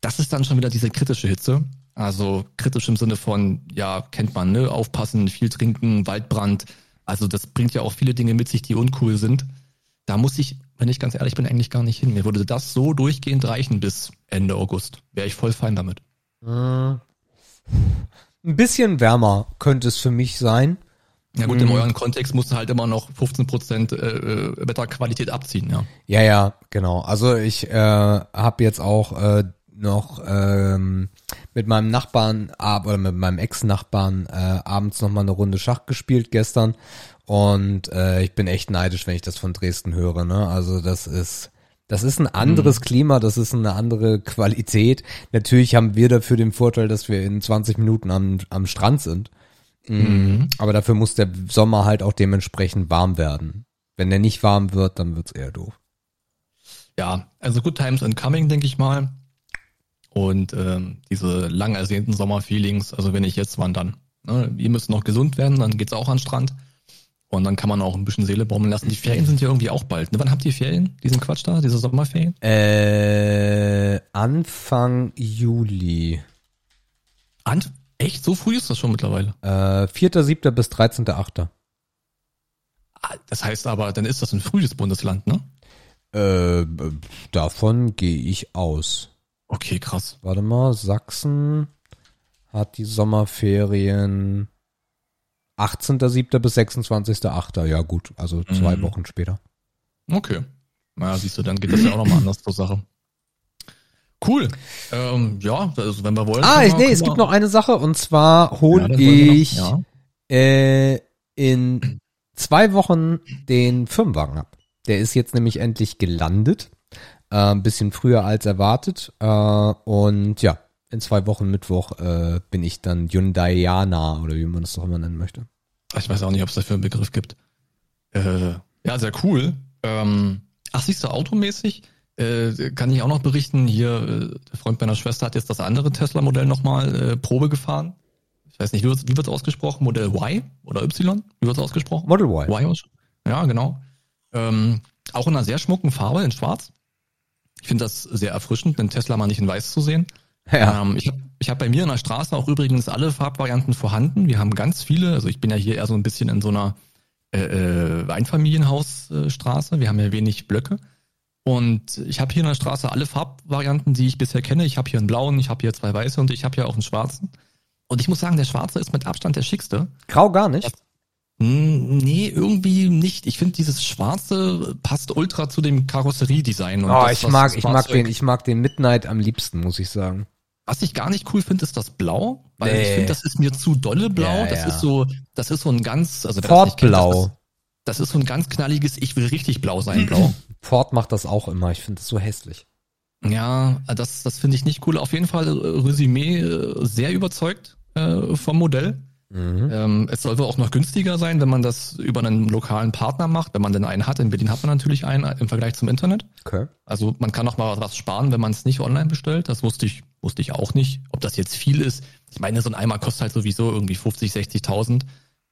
Das ist dann schon wieder diese kritische Hitze. Also kritisch im Sinne von, ja, kennt man, ne? Aufpassen, viel trinken, Waldbrand. Also das bringt ja auch viele Dinge mit sich, die uncool sind. Da muss ich, wenn ich ganz ehrlich bin, eigentlich gar nicht hin. Mir würde das so durchgehend reichen bis Ende August. Wäre ich voll fein damit. Äh, Ein bisschen wärmer könnte es für mich sein. Ja gut, in eurem Kontext musst du halt immer noch 15% äh, äh, Wetterqualität abziehen, ja. Ja, ja, genau. Also ich äh, habe jetzt auch äh, noch ähm, mit meinem Nachbarn ab oder mit meinem Ex-Nachbarn äh, abends noch mal eine Runde Schach gespielt gestern und äh, ich bin echt neidisch, wenn ich das von Dresden höre. Ne? Also das ist das ist ein anderes Klima, das ist eine andere Qualität. Natürlich haben wir dafür den Vorteil, dass wir in 20 Minuten am, am Strand sind. Mhm. Aber dafür muss der Sommer halt auch dementsprechend warm werden. Wenn der nicht warm wird, dann wird's eher doof. Ja, also Good Times and Coming, denke ich mal. Und ähm, diese lang ersehnten Sommerfeelings, also wenn ich jetzt wandern. Ne? Ihr müsst noch gesund werden, dann geht's auch an den Strand. Und dann kann man auch ein bisschen Seele baumeln lassen. Die Ferien sind ja irgendwie auch bald. Ne? Wann habt ihr Ferien? Diesen Quatsch da, diese Sommerferien? Äh, Anfang Juli. An Echt? So früh ist das schon mittlerweile. Äh, 4.7. bis 13.8. Ah, Das heißt aber, dann ist das ein frühes Bundesland, ne? Äh, davon gehe ich aus. Okay, krass. Warte mal, Sachsen hat die Sommerferien 18.7. bis 26.8. Ja gut, also zwei Mhm. Wochen später. Okay. Na, siehst du, dann geht das ja auch nochmal anders zur Sache. Cool. Ähm, ja, also wenn wir wollen. Ah, ich, nee, es gibt noch eine Sache und zwar hole Ja, noch- ich Ja. äh, in zwei Wochen den Firmenwagen ab. Der ist jetzt nämlich endlich gelandet. Äh, ein bisschen früher als erwartet. Äh, und ja, in zwei Wochen Mittwoch äh, bin ich dann Hyundaiana oder wie man das doch immer nennen möchte. Ich weiß auch nicht, ob es dafür einen Begriff gibt. Äh, ja, sehr cool. Ähm, ach, siehst du, automäßig äh, kann ich auch noch berichten. Hier, äh, der Freund meiner Schwester hat jetzt das andere Tesla-Modell nochmal äh, Probe gefahren. Ich weiß nicht, wie wie wird's ausgesprochen? Modell Y oder Y? Wie wird's ausgesprochen? Model Y. Y. Ja, genau. Ähm, auch in einer sehr schmucken Farbe, in schwarz. Ich finde das sehr erfrischend, den Tesla mal nicht in weiß zu sehen. Ja. Ähm, ich habe ich hab bei mir in der Straße auch übrigens alle Farbvarianten vorhanden. Wir haben ganz viele. Also ich bin ja hier eher so ein bisschen in so einer äh, äh, Einfamilienhausstraße. Wir haben ja wenig Blöcke. Und ich habe hier in der Straße alle Farbvarianten, die ich bisher kenne. Ich habe hier einen blauen, ich habe hier zwei weiße und ich habe hier auch einen schwarzen. Und ich muss sagen, der schwarze ist mit Abstand der schickste. Grau gar nicht. Hm, Nee, irgendwie nicht. Ich finde, dieses Schwarze passt ultra zu dem Karosseriedesign. und Oh, das, ich mag, das ich mag den, ich mag den Midnight am liebsten, muss ich sagen. Was ich gar nicht cool finde, ist das Blau, weil Nee. ich finde, das ist mir zu dolle Blau. Ja, das ja. ist so, das ist so ein ganz, also wer das kennt. Das ist, das ist so ein ganz knalliges, ich will richtig blau sein, Blau. Ford macht das auch immer. Ich finde das so hässlich. Ja, das, das finde ich nicht cool. Auf jeden Fall äh, Resümee äh, sehr überzeugt äh, vom Modell. Mhm. Ähm, es soll wohl auch noch günstiger sein, wenn man das über einen lokalen Partner macht, wenn man denn einen hat. In Berlin hat man natürlich einen im Vergleich zum Internet. Okay. Also man kann auch mal was sparen, wenn man es nicht online bestellt. Das wusste ich, wusste ich auch nicht. Ob das jetzt viel ist. Ich meine, so ein Eimer kostet halt sowieso irgendwie 50, 60.000.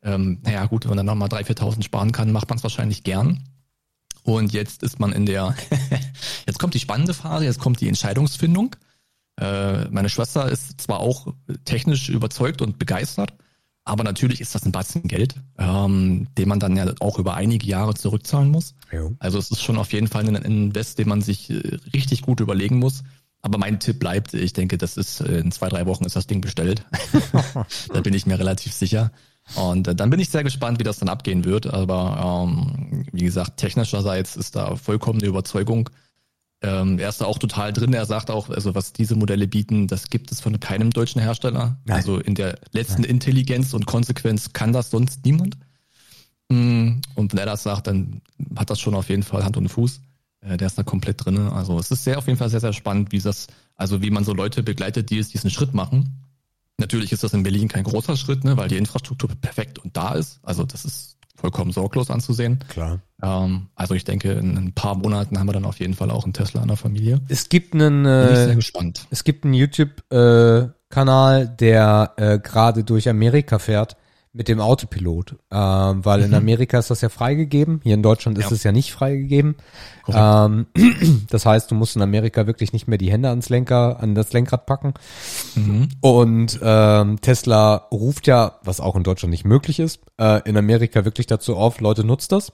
Ähm, naja, gut, wenn man dann nochmal 3.000, 4.000 sparen kann, macht man es wahrscheinlich gern. Und jetzt ist man in der, jetzt kommt die spannende Phase, jetzt kommt die Entscheidungsfindung. Äh, meine Schwester ist zwar auch technisch überzeugt und begeistert, aber natürlich ist das ein Batzen Geld, ähm, den man dann ja auch über einige Jahre zurückzahlen muss. Jo. Also es ist schon auf jeden Fall ein Invest, den man sich äh, richtig gut überlegen muss. Aber mein Tipp bleibt, ich denke, das ist äh, in zwei, drei Wochen ist das Ding bestellt. da bin ich mir relativ sicher. Und äh, dann bin ich sehr gespannt, wie das dann abgehen wird. Aber ähm, wie gesagt, technischerseits ist da vollkommene Überzeugung. Ähm, er ist da auch total drin. Er sagt auch, also was diese Modelle bieten, das gibt es von keinem deutschen Hersteller. Nein. Also in der letzten Nein. Intelligenz und Konsequenz kann das sonst niemand. Mm, und wenn er das sagt, dann hat das schon auf jeden Fall Hand und Fuß. Äh, der ist da komplett drin. Also es ist sehr auf jeden Fall sehr, sehr spannend, wie das, also wie man so Leute begleitet, die es diesen Schritt machen. Natürlich ist das in Berlin kein großer Schritt, ne, weil die Infrastruktur perfekt und da ist. Also das ist vollkommen sorglos anzusehen. Klar. Ähm, also ich denke, in ein paar Monaten haben wir dann auf jeden Fall auch einen Tesla in der Familie. Es gibt einen, äh, Bin ich sehr gespannt. Es gibt einen YouTube-Kanal, äh, der äh, gerade durch Amerika fährt mit dem Autopilot, ähm, weil in mhm. Amerika ist das ja freigegeben, hier in Deutschland ist ja. es ja nicht freigegeben. Ähm, das heißt, du musst in Amerika wirklich nicht mehr die Hände ans Lenker, an das Lenkrad packen. Mhm. Und ähm, Tesla ruft ja, was auch in Deutschland nicht möglich ist, äh, in Amerika wirklich dazu auf, Leute nutzt das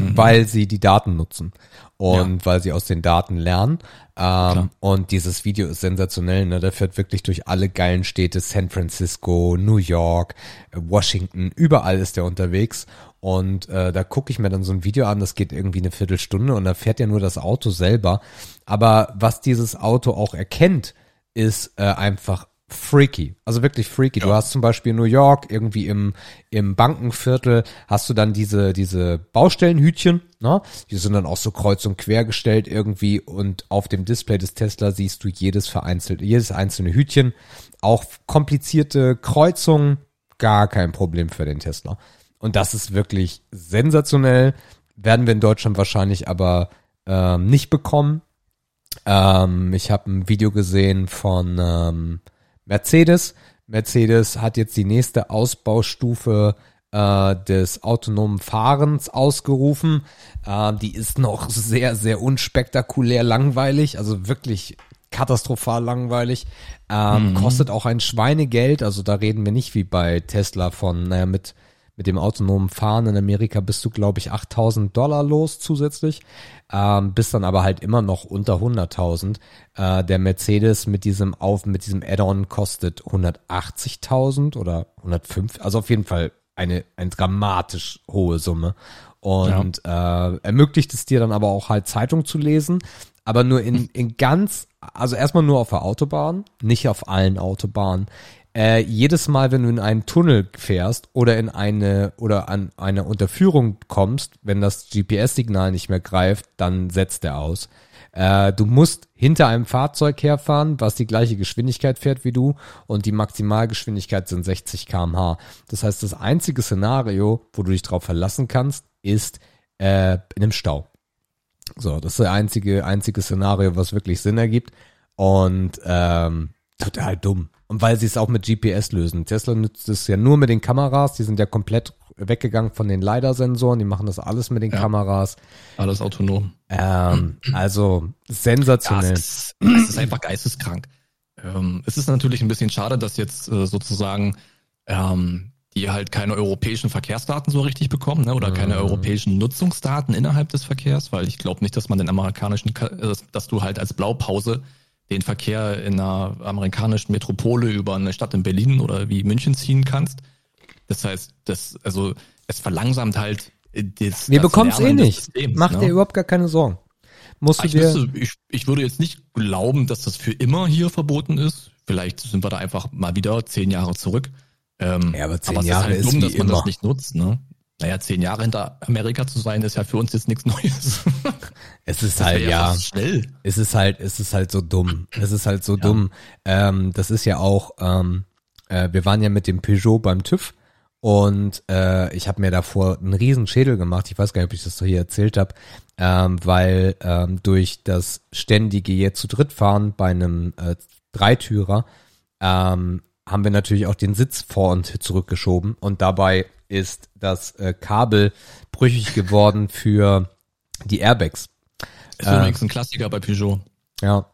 mhm. weil sie die Daten nutzen und ja. weil sie aus den Daten lernen. Ähm, und dieses Video ist sensationell. Ne? Der fährt wirklich durch alle geilen Städte, San Francisco, New York, Washington, überall ist er unterwegs. Und äh, da gucke ich mir dann so ein Video an, das geht irgendwie eine Viertelstunde und da fährt ja nur das Auto selber. Aber was dieses Auto auch erkennt, ist äh, einfach freaky. Also wirklich freaky. Ja. Du hast zum Beispiel in New York irgendwie im, im Bankenviertel hast du dann diese, diese Baustellenhütchen, ne? Die sind dann auch so kreuz und quer gestellt irgendwie und auf dem Display des Tesla siehst du jedes vereinzelt, jedes einzelne Hütchen. Auch komplizierte Kreuzungen, gar kein Problem für den Tesla. Und das ist wirklich sensationell. Werden wir in Deutschland wahrscheinlich aber ähm, nicht bekommen. Ähm, ich habe ein Video gesehen von ähm, Mercedes. Mercedes hat jetzt die nächste Ausbaustufe äh, des autonomen Fahrens ausgerufen. Äh, die ist noch sehr, sehr unspektakulär langweilig, also wirklich katastrophal langweilig. Ähm, mhm. Kostet auch ein Schweinegeld, also da reden wir nicht wie bei Tesla von, naja, mit mit dem autonomen Fahren in Amerika bist du, glaube ich, 8000 Dollar los zusätzlich, ähm, bist dann aber halt immer noch unter 100.000. Äh, der Mercedes mit diesem auf mit diesem Add-on kostet 180.000 oder 105, also auf jeden Fall eine, eine dramatisch hohe Summe und ja. äh, ermöglicht es dir dann aber auch halt Zeitung zu lesen, aber nur in, in ganz, also erstmal nur auf der Autobahn, nicht auf allen Autobahnen äh, jedes Mal, wenn du in einen Tunnel fährst oder in eine oder an eine Unterführung kommst, wenn das GPS-Signal nicht mehr greift, dann setzt er aus. Äh, du musst hinter einem Fahrzeug herfahren, was die gleiche Geschwindigkeit fährt wie du und die Maximalgeschwindigkeit sind 60 km/h. Das heißt, das einzige Szenario, wo du dich drauf verlassen kannst, ist äh, in einem Stau. So, das ist das einzige, einzige Szenario, was wirklich Sinn ergibt. Und ähm, total dumm. Und weil sie es auch mit GPS lösen. Tesla nutzt es ja nur mit den Kameras, die sind ja komplett weggegangen von den LiDAR-Sensoren, die machen das alles mit den ja, Kameras. Alles autonom. Ähm, also sensationell. Ja, es, ist, es ist einfach geisteskrank. Ähm, es ist natürlich ein bisschen schade, dass jetzt äh, sozusagen ähm, die halt keine europäischen Verkehrsdaten so richtig bekommen, ne? oder mhm. keine europäischen Nutzungsdaten innerhalb des Verkehrs, weil ich glaube nicht, dass man den amerikanischen, äh, dass du halt als Blaupause den Verkehr in einer amerikanischen Metropole über eine Stadt in Berlin oder wie München ziehen kannst. Das heißt, das, also es verlangsamt halt das. Wir bekommen es eh nicht. Systems, Mach ne? dir überhaupt gar keine Sorgen. Musst du ich, dir wüsste, ich, ich würde jetzt nicht glauben, dass das für immer hier verboten ist. Vielleicht sind wir da einfach mal wieder zehn Jahre zurück. Ähm, ja, aber zehn aber Jahre ist, halt dumm, dass man immer. das nicht nutzt. Ne? Naja, zehn Jahre hinter Amerika zu sein, ist ja für uns jetzt nichts Neues. Es ist halt, ja, schnell. es ist halt, es ist halt so dumm. Es ist halt so ja. dumm. Ähm, das ist ja auch, ähm, äh, wir waren ja mit dem Peugeot beim TÜV und äh, ich habe mir davor einen riesen Schädel gemacht. Ich weiß gar nicht, ob ich das so hier erzählt habe, ähm, weil ähm, durch das ständige jetzt zu dritt fahren bei einem äh, Dreitürer ähm, haben wir natürlich auch den Sitz vor und zurückgeschoben und dabei ist das äh, Kabel brüchig geworden für die Airbags. Ist äh, übrigens ein Klassiker bei Peugeot. Ja.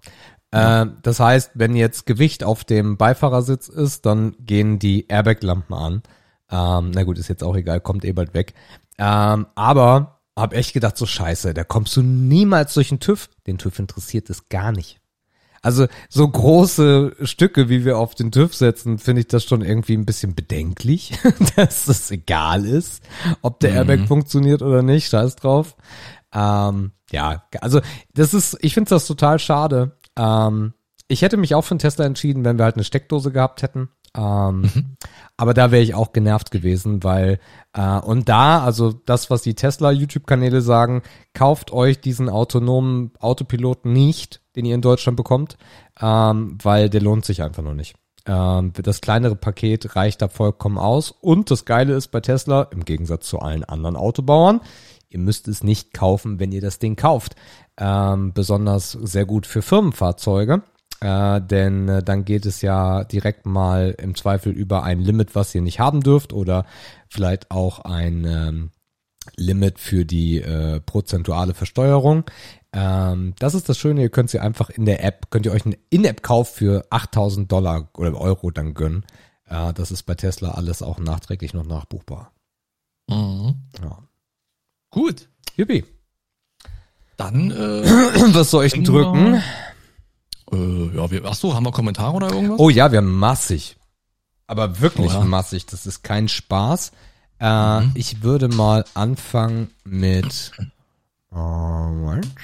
ja. Äh, das heißt, wenn jetzt Gewicht auf dem Beifahrersitz ist, dann gehen die Airbag-Lampen an. Ähm, na gut, ist jetzt auch egal, kommt eh bald weg. Ähm, aber hab echt gedacht, so scheiße, da kommst du niemals durch den TÜV. Den TÜV interessiert es gar nicht. Also so große Stücke, wie wir auf den TÜV setzen, finde ich das schon irgendwie ein bisschen bedenklich, dass es egal ist, ob der Airbag mhm. funktioniert oder nicht. Scheiß drauf. Ähm, ja, also das ist, ich finde das total schade. Ähm, ich hätte mich auch für einen Tesla entschieden, wenn wir halt eine Steckdose gehabt hätten. Ähm, mhm. Aber da wäre ich auch genervt gewesen, weil äh, und da, also das, was die Tesla YouTube-Kanäle sagen, kauft euch diesen autonomen Autopilot nicht, den ihr in Deutschland bekommt, ähm, weil der lohnt sich einfach noch nicht. Ähm, das kleinere Paket reicht da vollkommen aus. Und das Geile ist bei Tesla, im Gegensatz zu allen anderen Autobauern, ihr müsst es nicht kaufen, wenn ihr das Ding kauft. Ähm, besonders sehr gut für Firmenfahrzeuge äh, denn äh, dann geht es ja direkt mal im Zweifel über ein Limit, was ihr nicht haben dürft oder vielleicht auch ein ähm, Limit für die äh, prozentuale Versteuerung. Ähm, das ist das Schöne, ihr könnt sie einfach in der App, könnt ihr euch einen In-App-Kauf für 8000 Dollar oder Euro dann gönnen. Äh, das ist bei Tesla alles auch nachträglich noch nachbuchbar. Mhm. Ja. Gut. Yippie. Dann, äh, was soll ich denn drücken? Äh, ja, wir, ach so, haben wir Kommentare oder irgendwas? Oh ja, wir haben massig. Aber wirklich oh, ja. massig. Das ist kein Spaß. Äh, mhm. Ich würde mal anfangen mit. Moment.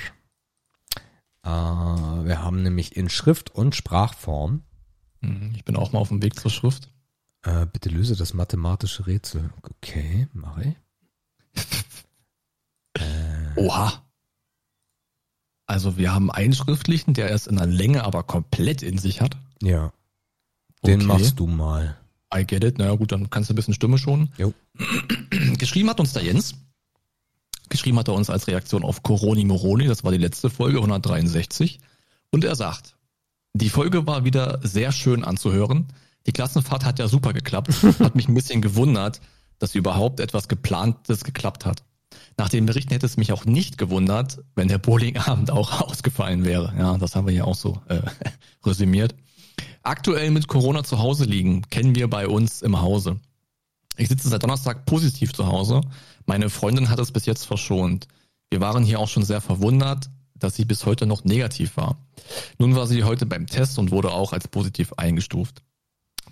Äh, wir haben nämlich in Schrift und Sprachform. Mhm, ich bin auch mal auf dem Weg zur Schrift. Äh, bitte löse das mathematische Rätsel. Okay, mache ich. äh, Oha. Also wir haben einen schriftlichen, der ist in der Länge aber komplett in sich hat. Ja. Den okay. machst du mal. I get it. Naja gut, dann kannst du ein bisschen Stimme schonen. Jo. Geschrieben hat uns der Jens. Geschrieben hat er uns als Reaktion auf Coroni Moroni. Das war die letzte Folge, 163. Und er sagt, die Folge war wieder sehr schön anzuhören. Die Klassenfahrt hat ja super geklappt. Hat mich ein bisschen gewundert, dass überhaupt etwas geplantes geklappt hat. Nach den Berichten hätte es mich auch nicht gewundert, wenn der Bowlingabend auch ausgefallen wäre. Ja, das haben wir hier auch so äh, resümiert. Aktuell mit Corona zu Hause liegen, kennen wir bei uns im Hause. Ich sitze seit Donnerstag positiv zu Hause. Meine Freundin hat es bis jetzt verschont. Wir waren hier auch schon sehr verwundert, dass sie bis heute noch negativ war. Nun war sie heute beim Test und wurde auch als positiv eingestuft.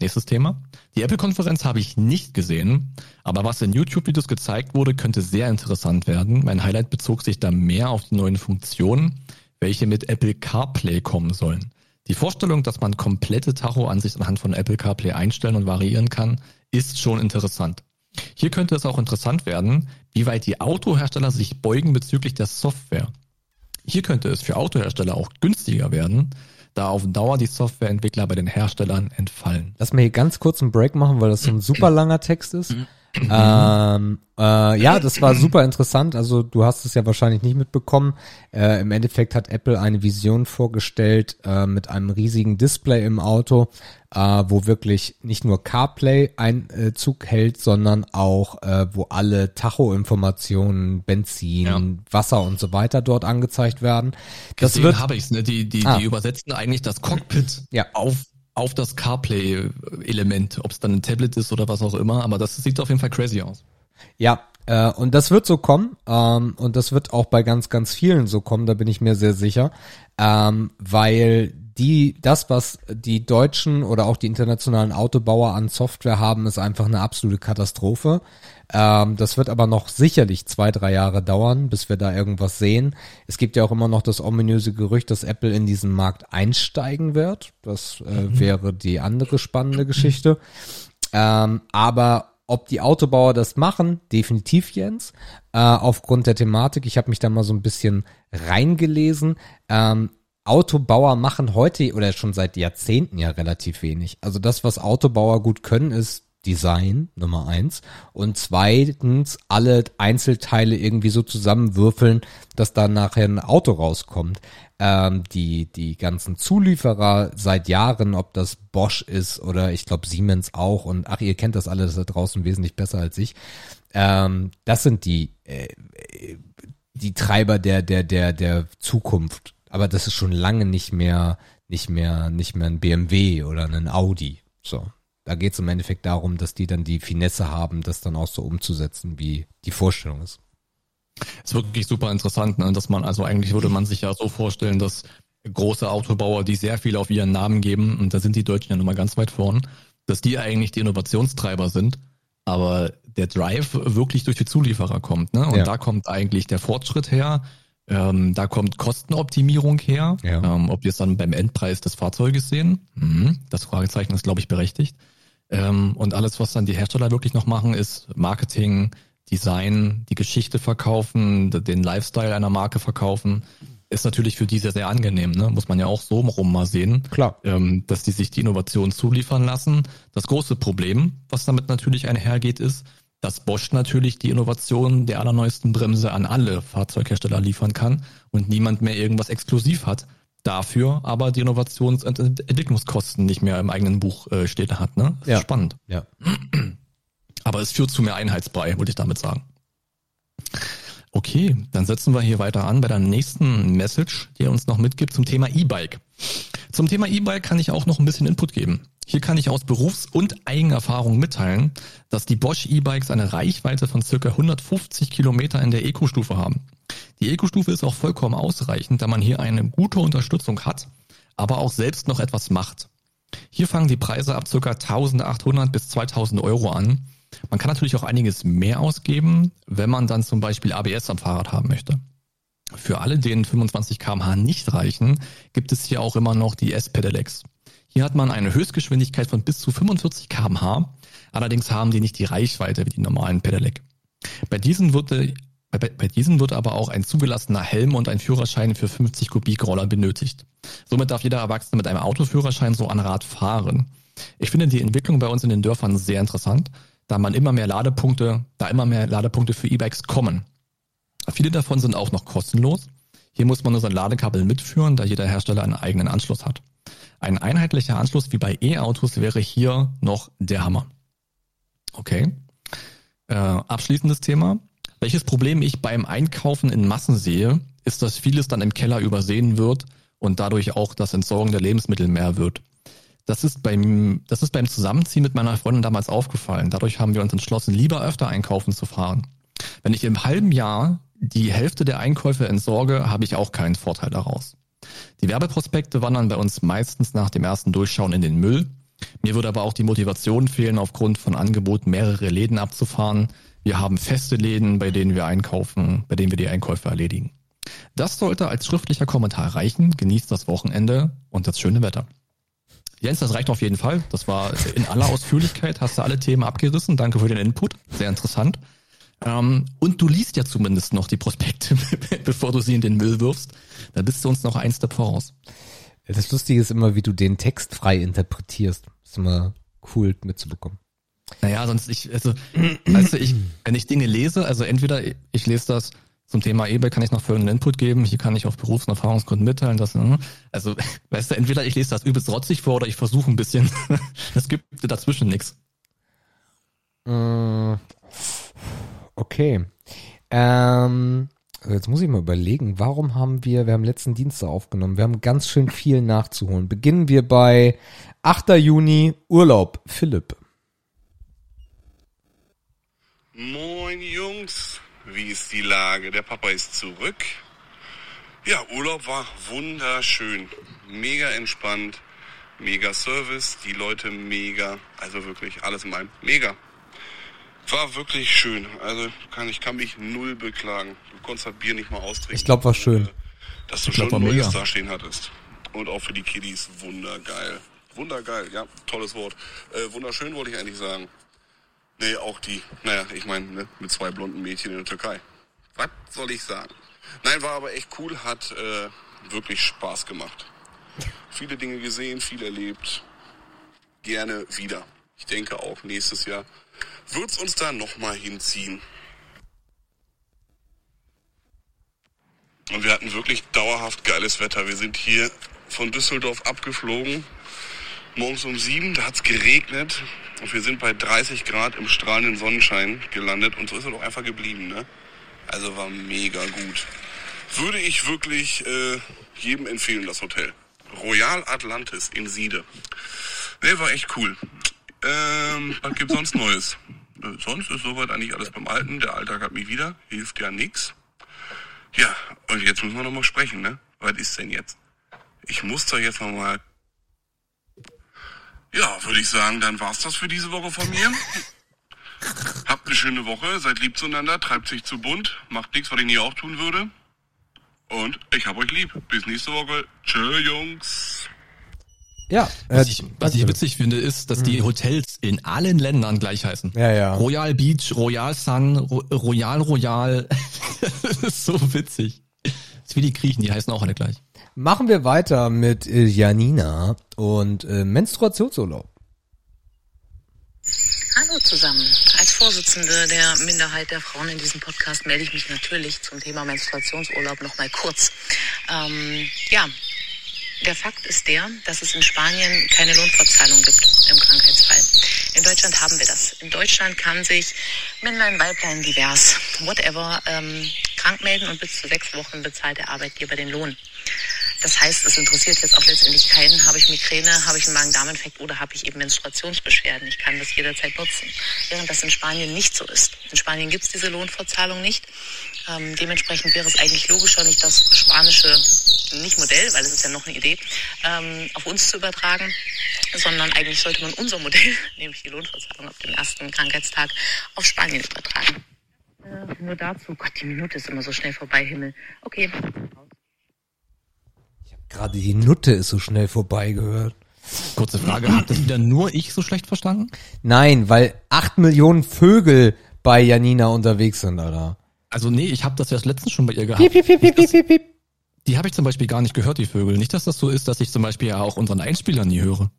Nächstes Thema. Die Apple-Konferenz habe ich nicht gesehen, aber was in YouTube-Videos gezeigt wurde, könnte sehr interessant werden. Mein Highlight bezog sich da mehr auf die neuen Funktionen, welche mit Apple CarPlay kommen sollen. Die Vorstellung, dass man komplette Tacho-Ansicht anhand von Apple CarPlay einstellen und variieren kann, ist schon interessant. Hier könnte es auch interessant werden, wie weit die Autohersteller sich beugen bezüglich der Software. Hier könnte es für Autohersteller auch günstiger werden, da auf Dauer die Softwareentwickler bei den Herstellern entfallen. Lass mal hier ganz kurz einen Break machen, weil das so ein super langer Text ist. Ähm, äh, ja, das war super interessant. Also du hast es ja wahrscheinlich nicht mitbekommen. Äh, Im Endeffekt hat Apple eine Vision vorgestellt äh, mit einem riesigen Display im Auto, äh, wo wirklich nicht nur CarPlay Einzug hält, sondern auch, äh, wo alle Tacho-Informationen, Benzin, ja. Wasser und so weiter dort angezeigt werden. Das Gesehen wird habe ich's, ne? Die, die, ah. die übersetzen eigentlich das Cockpit ja. auf auf das CarPlay-Element, ob es dann ein Tablet ist oder was auch immer, aber das sieht auf jeden Fall crazy aus. Ja, äh, und das wird so kommen ähm, und das wird auch bei ganz, ganz vielen so kommen, da bin ich mir sehr sicher, ähm, weil die, das, was die deutschen oder auch die internationalen Autobauer an Software haben, ist einfach eine absolute Katastrophe. Ähm, das wird aber noch sicherlich zwei, drei Jahre dauern, bis wir da irgendwas sehen. Es gibt ja auch immer noch das ominöse Gerücht, dass Apple in diesen Markt einsteigen wird. Das äh, mhm. wäre die andere spannende Geschichte. Ähm, aber ob die Autobauer das machen, definitiv Jens. Äh, aufgrund der Thematik, ich habe mich da mal so ein bisschen reingelesen. Ähm, Autobauer machen heute oder schon seit Jahrzehnten ja relativ wenig. Also das, was Autobauer gut können, ist Design, Nummer eins. Und zweitens alle Einzelteile irgendwie so zusammenwürfeln, dass da nachher ein Auto rauskommt. Ähm, die, die ganzen Zulieferer seit Jahren, ob das Bosch ist oder ich glaube Siemens auch und ach, ihr kennt das alles da draußen wesentlich besser als ich. Ähm, das sind die, äh, die Treiber der, der, der, der Zukunft aber das ist schon lange nicht mehr, nicht mehr, nicht mehr ein BMW oder ein Audi. So. Da geht es im Endeffekt darum, dass die dann die Finesse haben, das dann auch so umzusetzen, wie die Vorstellung ist. Das ist wirklich super interessant, ne? dass man, also eigentlich würde man sich ja so vorstellen, dass große Autobauer, die sehr viel auf ihren Namen geben, und da sind die Deutschen ja nun mal ganz weit vorn, dass die eigentlich die Innovationstreiber sind, aber der Drive wirklich durch die Zulieferer kommt, ne? Und ja. da kommt eigentlich der Fortschritt her, ähm, da kommt Kostenoptimierung her. Ja. Ähm, ob wir es dann beim Endpreis des Fahrzeuges sehen, mhm. das Fragezeichen ist, glaube ich, berechtigt. Ähm, und alles, was dann die Hersteller wirklich noch machen, ist Marketing, Design, die Geschichte verkaufen, den Lifestyle einer Marke verkaufen. Ist natürlich für die sehr, sehr angenehm, ne? muss man ja auch so rum mal sehen, Klar. Ähm, dass die sich die Innovation zuliefern lassen. Das große Problem, was damit natürlich einhergeht, ist, dass Bosch natürlich die Innovation der allerneuesten Bremse an alle Fahrzeughersteller liefern kann und niemand mehr irgendwas exklusiv hat. Dafür aber die Innovations- und Entwicklungskosten nicht mehr im eigenen Buch äh, stehen hat. Ne? Das ja. ist spannend. Ja. Aber es führt zu mehr Einheitsbrei, wollte ich damit sagen. Okay, dann setzen wir hier weiter an bei der nächsten Message, die er uns noch mitgibt zum Thema E-Bike. Zum Thema E-Bike kann ich auch noch ein bisschen Input geben. Hier kann ich aus Berufs- und Eigenerfahrung mitteilen, dass die Bosch E-Bikes eine Reichweite von circa 150 Kilometer in der Eco-Stufe haben. Die Eco-Stufe ist auch vollkommen ausreichend, da man hier eine gute Unterstützung hat, aber auch selbst noch etwas macht. Hier fangen die Preise ab circa 1800 bis 2000 Euro an. Man kann natürlich auch einiges mehr ausgeben, wenn man dann zum Beispiel ABS am Fahrrad haben möchte. Für alle, denen 25 kmh nicht reichen, gibt es hier auch immer noch die S-Pedelecs. Hier hat man eine Höchstgeschwindigkeit von bis zu 45 kmh. Allerdings haben die nicht die Reichweite wie die normalen Pedelec. Bei diesen wird, äh, bei, bei diesen wird aber auch ein zugelassener Helm und ein Führerschein für 50 Kubik Roller benötigt. Somit darf jeder Erwachsene mit einem Autoführerschein so an Rad fahren. Ich finde die Entwicklung bei uns in den Dörfern sehr interessant, da man immer mehr Ladepunkte, da immer mehr Ladepunkte für E-Bikes kommen. Viele davon sind auch noch kostenlos. Hier muss man nur sein Ladekabel mitführen, da jeder Hersteller einen eigenen Anschluss hat. Ein einheitlicher Anschluss wie bei E-Autos wäre hier noch der Hammer. Okay. Äh, abschließendes Thema. Welches Problem ich beim Einkaufen in Massen sehe, ist, dass vieles dann im Keller übersehen wird und dadurch auch das Entsorgen der Lebensmittel mehr wird. Das ist beim, das ist beim Zusammenziehen mit meiner Freundin damals aufgefallen. Dadurch haben wir uns entschlossen, lieber öfter einkaufen zu fahren. Wenn ich im halben Jahr die Hälfte der Einkäufe entsorge, habe ich auch keinen Vorteil daraus. Die Werbeprospekte wandern bei uns meistens nach dem ersten Durchschauen in den Müll. Mir würde aber auch die Motivation fehlen, aufgrund von Angeboten mehrere Läden abzufahren. Wir haben feste Läden, bei denen wir einkaufen, bei denen wir die Einkäufe erledigen. Das sollte als schriftlicher Kommentar reichen. Genießt das Wochenende und das schöne Wetter. Jens, das reicht auf jeden Fall. Das war in aller Ausführlichkeit, hast du alle Themen abgerissen. Danke für den Input. Sehr interessant. Ähm, und du liest ja zumindest noch die Prospekte, bevor du sie in den Müll wirfst. Da bist du uns noch ein Step voraus. Das Lustige ist immer, wie du den Text frei interpretierst. Ist immer cool mitzubekommen. Naja, sonst ich, also, weißt du, ich, wenn ich Dinge lese, also entweder ich lese das zum Thema eBay, kann ich noch folgenden Input geben, hier kann ich auf Berufs- und Erfahrungsgründen mitteilen, dass, ne? also, weißt du, entweder ich lese das übelst rotzig vor oder ich versuche ein bisschen, es gibt dazwischen nichts. Äh, okay. Ähm, also jetzt muss ich mal überlegen, warum haben wir, wir haben letzten Dienstag aufgenommen, wir haben ganz schön viel nachzuholen. Beginnen wir bei 8. Juni, Urlaub, Philipp. Moin Jungs, wie ist die Lage? Der Papa ist zurück. Ja, Urlaub war wunderschön, mega entspannt, mega Service, die Leute mega, also wirklich alles in einem, mega. War wirklich schön. Also kann ich kann mich null beklagen. Du konntest das Bier nicht mal austrinken. Ich glaube, war schön. Dass du ich schon glaub, Neues da stehen hattest. Und auch für die Kiddies wundergeil. Wundergeil, ja, tolles Wort. Äh, wunderschön wollte ich eigentlich sagen. Nee, auch die. Naja, ich meine, ne, mit zwei blonden Mädchen in der Türkei. Was soll ich sagen? Nein, war aber echt cool, hat äh, wirklich Spaß gemacht. Viele Dinge gesehen, viel erlebt. Gerne wieder. Ich denke auch nächstes Jahr wird's uns da nochmal hinziehen. Und wir hatten wirklich dauerhaft geiles Wetter. Wir sind hier von Düsseldorf abgeflogen. Morgens um sieben, da hat's geregnet. Und wir sind bei 30 Grad im strahlenden Sonnenschein gelandet. Und so ist es auch einfach geblieben. Ne? Also war mega gut. Würde ich wirklich äh, jedem empfehlen, das Hotel. Royal Atlantis in Siede. Ne, war echt cool. Ähm, was gibt's sonst Neues? Äh, sonst ist soweit eigentlich alles beim Alten. Der Alltag hat mich wieder. Hilft ja nix. Ja, und jetzt müssen wir noch mal sprechen, ne? Was ist denn jetzt? Ich muss da jetzt noch mal. Ja, würde ich sagen, dann war's das für diese Woche von mir. Habt eine schöne Woche, seid lieb zueinander, treibt sich zu bunt, macht nichts, was ich nie auch tun würde. Und ich hab euch lieb. Bis nächste Woche. Tschö, Jungs. Ja, äh, Was ich, was ich witzig finde, ist, dass die Hotels in allen Ländern gleich heißen. Ja, ja. Royal Beach, Royal Sun, Ro Royal Royal. das ist so witzig. Das ist wie die Griechen, die heißen auch alle gleich. Machen wir weiter mit äh, Janina und äh, Menstruationsurlaub. Hallo zusammen. Als Vorsitzende der Minderheit der Frauen in diesem Podcast melde ich mich natürlich zum Thema Menstruationsurlaub noch mal kurz. Ähm, ja, der Fakt ist der, dass es in Spanien keine Lohnfortzahlung gibt im Krankheitsfall. In Deutschland haben wir das. In Deutschland kann sich Männlein, Weiblein, divers, whatever, ähm, krank melden und bis zu sechs Wochen bezahlt der Arbeitgeber den Lohn. Das heißt, es interessiert jetzt auch letztendlich keinen, habe ich Migräne, habe ich einen Magen-Darm-Infekt oder habe ich eben Menstruationsbeschwerden. Ich kann das jederzeit nutzen. Während das in Spanien nicht so ist. In Spanien gibt es diese Lohnfortzahlung nicht. Ähm, dementsprechend wäre es eigentlich logischer, nicht das spanische, nicht Modell, weil es ist ja noch eine Idee, ähm, auf uns zu übertragen, sondern eigentlich sollte man unser Modell, nämlich die Lohnfortzahlung ab dem ersten Krankheitstag, auf Spanien übertragen. Äh, nur dazu, Gott, die Minute ist immer so schnell vorbei, Himmel. Okay. Gerade die Nutte ist so schnell vorbei gehört. Kurze Frage, hat das wieder nur ich so schlecht verstanden? Nein, weil acht Millionen Vögel bei Janina unterwegs sind, Alter. Also nee, ich habe das ja letztens schon bei ihr gehabt. Piep, piep, piep, piep, piep, piep, piep. Die habe ich zum Beispiel gar nicht gehört, die Vögel. Nicht, dass das so ist, dass ich zum Beispiel ja auch unseren Einspieler nie höre.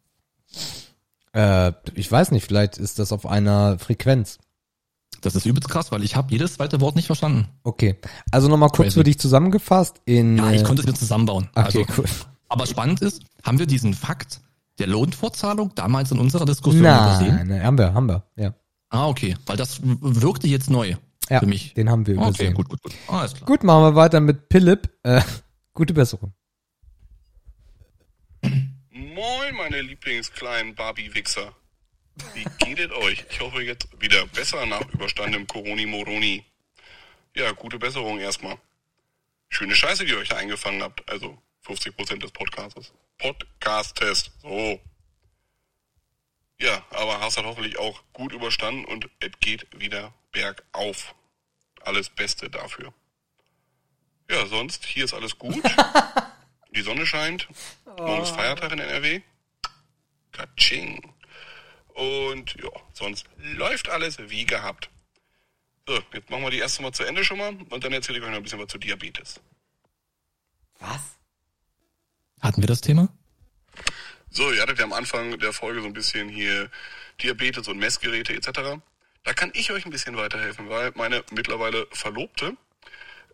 Äh, ich weiß nicht, vielleicht ist das auf einer Frequenz. Das ist übelst krass, weil ich habe jedes zweite Wort nicht verstanden. Okay. Also nochmal kurz Crazy. für dich zusammengefasst. In, Ja, ich äh, konnte es mir zusammenbauen. Okay, also, cool. Aber spannend ist, haben wir diesen Fakt der Lohnfortzahlung damals in unserer Diskussion übersehen? Nein, nein, haben wir, haben wir, ja. Ah, okay, weil das wirkte jetzt neu Ja, für mich. den haben wir Okay, übersehen. gut, gut, gut. Alles klar. Gut, machen wir weiter mit Philipp. Äh, gute Besserung. Moin, meine Lieblingskleinen Barbie-Wichser. Wie geht es euch? Ich hoffe jetzt wieder besser nach überstandenem Coroni-Moroni. Ja, gute Besserung erstmal. Schöne Scheiße, die ihr euch da eingefangen habt. Also 50% des Podcastes. Podcast-Test. So. Ja, aber hast halt hoffentlich auch gut überstanden und es geht wieder bergauf. Alles Beste dafür. Ja, sonst, hier ist alles gut. Die Sonne scheint. Morgen ist Feiertag in NRW. Katsching. Und ja, sonst läuft alles wie gehabt. So, jetzt machen wir die erste mal zu Ende schon mal und dann erzähle ich euch noch ein bisschen was zu Diabetes. Was? Hatten wir das Thema? So, ihr hattet ja am Anfang der Folge so ein bisschen hier Diabetes und Messgeräte etc. Da kann ich euch ein bisschen weiterhelfen, weil meine mittlerweile Verlobte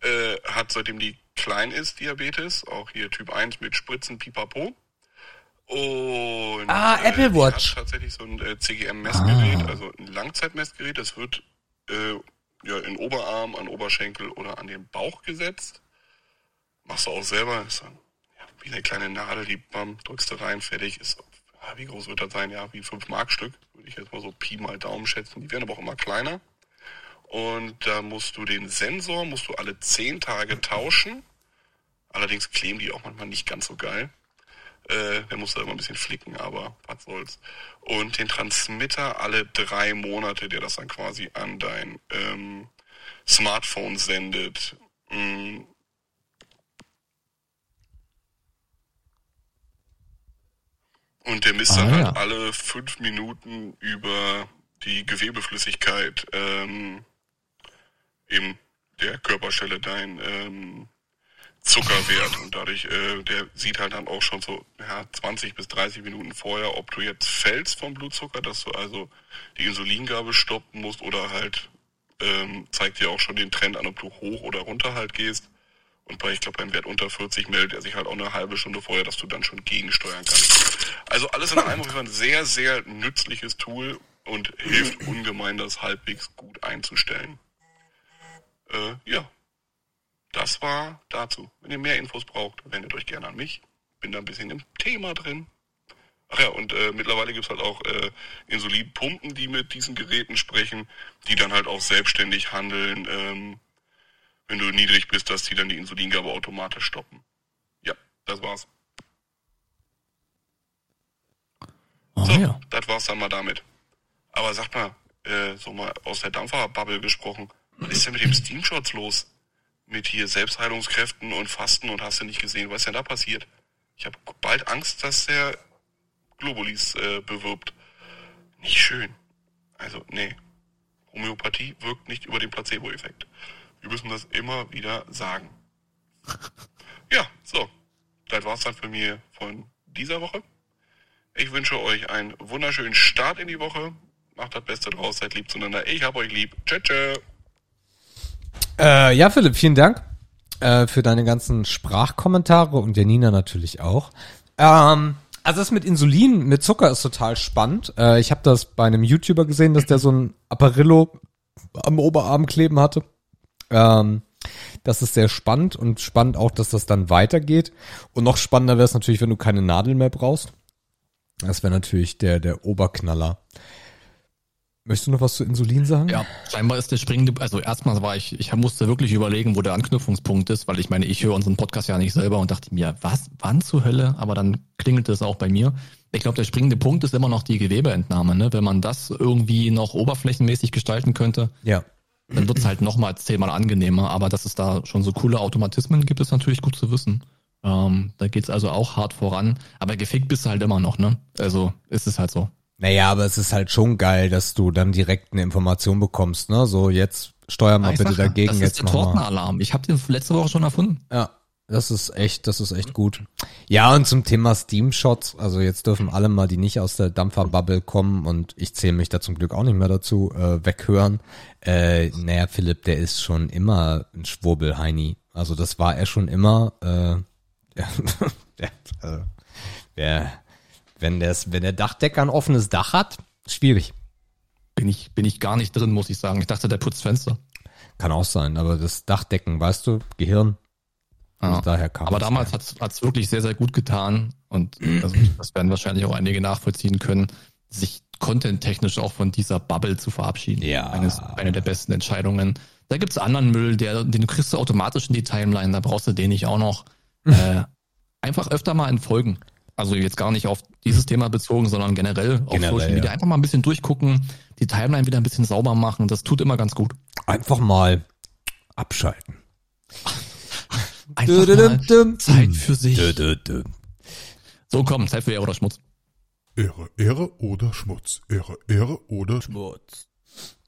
äh, hat seitdem die klein ist Diabetes, auch hier Typ 1 mit Spritzen, Pipapo. Und Ah, Apple die Watch. hat tatsächlich so ein äh, CGM-Messgerät, also ein Langzeitmessgerät. Das wird äh, ja in Oberarm, an Oberschenkel oder an den Bauch gesetzt. Machst du auch selber. Ist dann, ja, wie eine kleine Nadel, die bam, drückst du rein, fertig. Ist, ja, wie groß wird das sein? Ja, wie ein 5-Mark-Stück. Würde ich jetzt mal so Pi mal Daumen schätzen. Die werden aber auch immer kleiner. Und da musst du den Sensor, musst du alle 10 Tage tauschen. Allerdings kleben die auch manchmal nicht ganz so geil. Äh, der muss da immer ein bisschen flicken, aber was soll's. Und den Transmitter alle drei Monate, der das dann quasi an dein ähm, Smartphone sendet. Mm. Und der misst Ah, dann halt ja. alle fünf Minuten über die Gewebeflüssigkeit ähm, eben der Körperstelle dein ähm, Zuckerwert und dadurch, äh, der sieht halt dann auch schon so ja, 20 bis 30 Minuten vorher, ob du jetzt fällst vom Blutzucker, dass du also die Insulingabe stoppen musst oder halt ähm, zeigt dir auch schon den Trend an, ob du hoch oder runter halt gehst. Und bei, ich glaube, beim Wert unter 40 meldet er sich halt auch eine halbe Stunde vorher, dass du dann schon gegensteuern kannst. Also alles in allem ein sehr, sehr nützliches Tool und hilft ungemein, das halbwegs gut einzustellen. Äh, ja, das war dazu. Wenn ihr mehr Infos braucht, wendet euch gerne an mich. Bin da ein bisschen im Thema drin. Ach ja, und äh, mittlerweile gibt's halt auch äh, Insulinpumpen, die mit diesen Geräten sprechen, die dann halt auch selbstständig handeln, ähm, wenn du niedrig bist, dass die dann die Insulingabe automatisch stoppen. Ja, das war's. Oh, So, ja. das war's dann mal damit. Aber sag mal, äh, so mal aus der Dampferbubble gesprochen, was ist denn mit dem Steamshots los? Mit hier Selbstheilungskräften und Fasten und hast du nicht gesehen, was ist denn da passiert? Ich habe bald Angst, dass der Globulis äh, bewirbt. Nicht schön. Also, nee. Homöopathie wirkt nicht über den Placebo-Effekt. Wir müssen das immer wieder sagen. Ja, so. Das war's dann für mir von dieser Woche. Ich wünsche euch einen wunderschönen Start in die Woche. Macht das Beste draus, seid lieb zueinander. Ich hab euch lieb. Tschö, tschö. Äh, ja, Philipp, vielen Dank äh, für deine ganzen Sprachkommentare und Janina natürlich auch. Ähm, also das mit Insulin, mit Zucker ist total spannend. Äh, ich habe das bei einem YouTuber gesehen, dass der so ein Apparillo am Oberarm kleben hatte. Ähm, das ist sehr spannend und spannend auch, dass das dann weitergeht. Und noch spannender wäre es natürlich, wenn du keine Nadel mehr brauchst. Das wäre natürlich der, der Oberknaller. Möchtest du noch was zu Insulin sagen? Ja, scheinbar ist der springende, also erstmal war ich, ich musste wirklich überlegen, wo der Anknüpfungspunkt ist, weil ich meine, ich höre unseren Podcast ja nicht selber und dachte mir, was, wann zur Hölle? Aber dann klingelte es auch bei mir. Ich glaube, der springende Punkt ist immer noch die Gewebeentnahme, ne? Wenn man das irgendwie noch oberflächenmäßig gestalten könnte, Ja. dann wird's halt nochmal zehnmal angenehmer. Aber dass es da schon so coole Automatismen gibt, ist natürlich gut zu wissen. Ähm, da geht's also auch hart voran. Aber gefickt bist du halt immer noch, ne? Also ist es halt so. Naja, aber es ist halt schon geil, dass du dann direkt eine Information bekommst, ne? So, jetzt steuer mal Ich bitte dagegen, das jetzt ist der. Tortenalarm. Ich habe den letzte Woche schon erfunden. Ja, das ist echt, das ist echt gut. Ja, und zum Thema Steam Shots, also jetzt dürfen alle mal, die nicht aus der Dampferbubble kommen und ich zähle mich da zum Glück auch nicht mehr dazu, äh, weghören. Äh, naja, Philipp, der ist schon immer ein Schwurbelheini. Also das war er schon immer. Äh, der, also, wer, wenn, der's, wenn der Dachdecker ein offenes Dach hat, schwierig. Bin ich, bin ich gar nicht drin, muss ich sagen. Ich dachte, der putzt Fenster. Kann auch sein, aber das Dachdecken, weißt du, Gehirn, Ja. daher kam Aber es. damals hat's hat's wirklich sehr, sehr gut getan. Und also, das werden wahrscheinlich auch einige nachvollziehen können, sich content-technisch auch von dieser Bubble zu verabschieden. Ja. Eines, eine der besten Entscheidungen. Da gibt's anderen Müll, der, den kriegst du automatisch in die Timeline, da brauchst du den nicht auch noch. äh, einfach öfter mal entfolgen. Also jetzt gar nicht auf dieses Thema bezogen, sondern generell auf Generell, Social Media. ja. Einfach mal ein bisschen durchgucken, die Timeline wieder ein bisschen sauber machen. Das tut immer ganz gut. Einfach mal abschalten. Einfach mal Zeit für sich. Dö. So, komm, Zeit für Ehre oder Schmutz. Ehre, Ehre oder Schmutz. Ehre, Ehre oder Schmutz.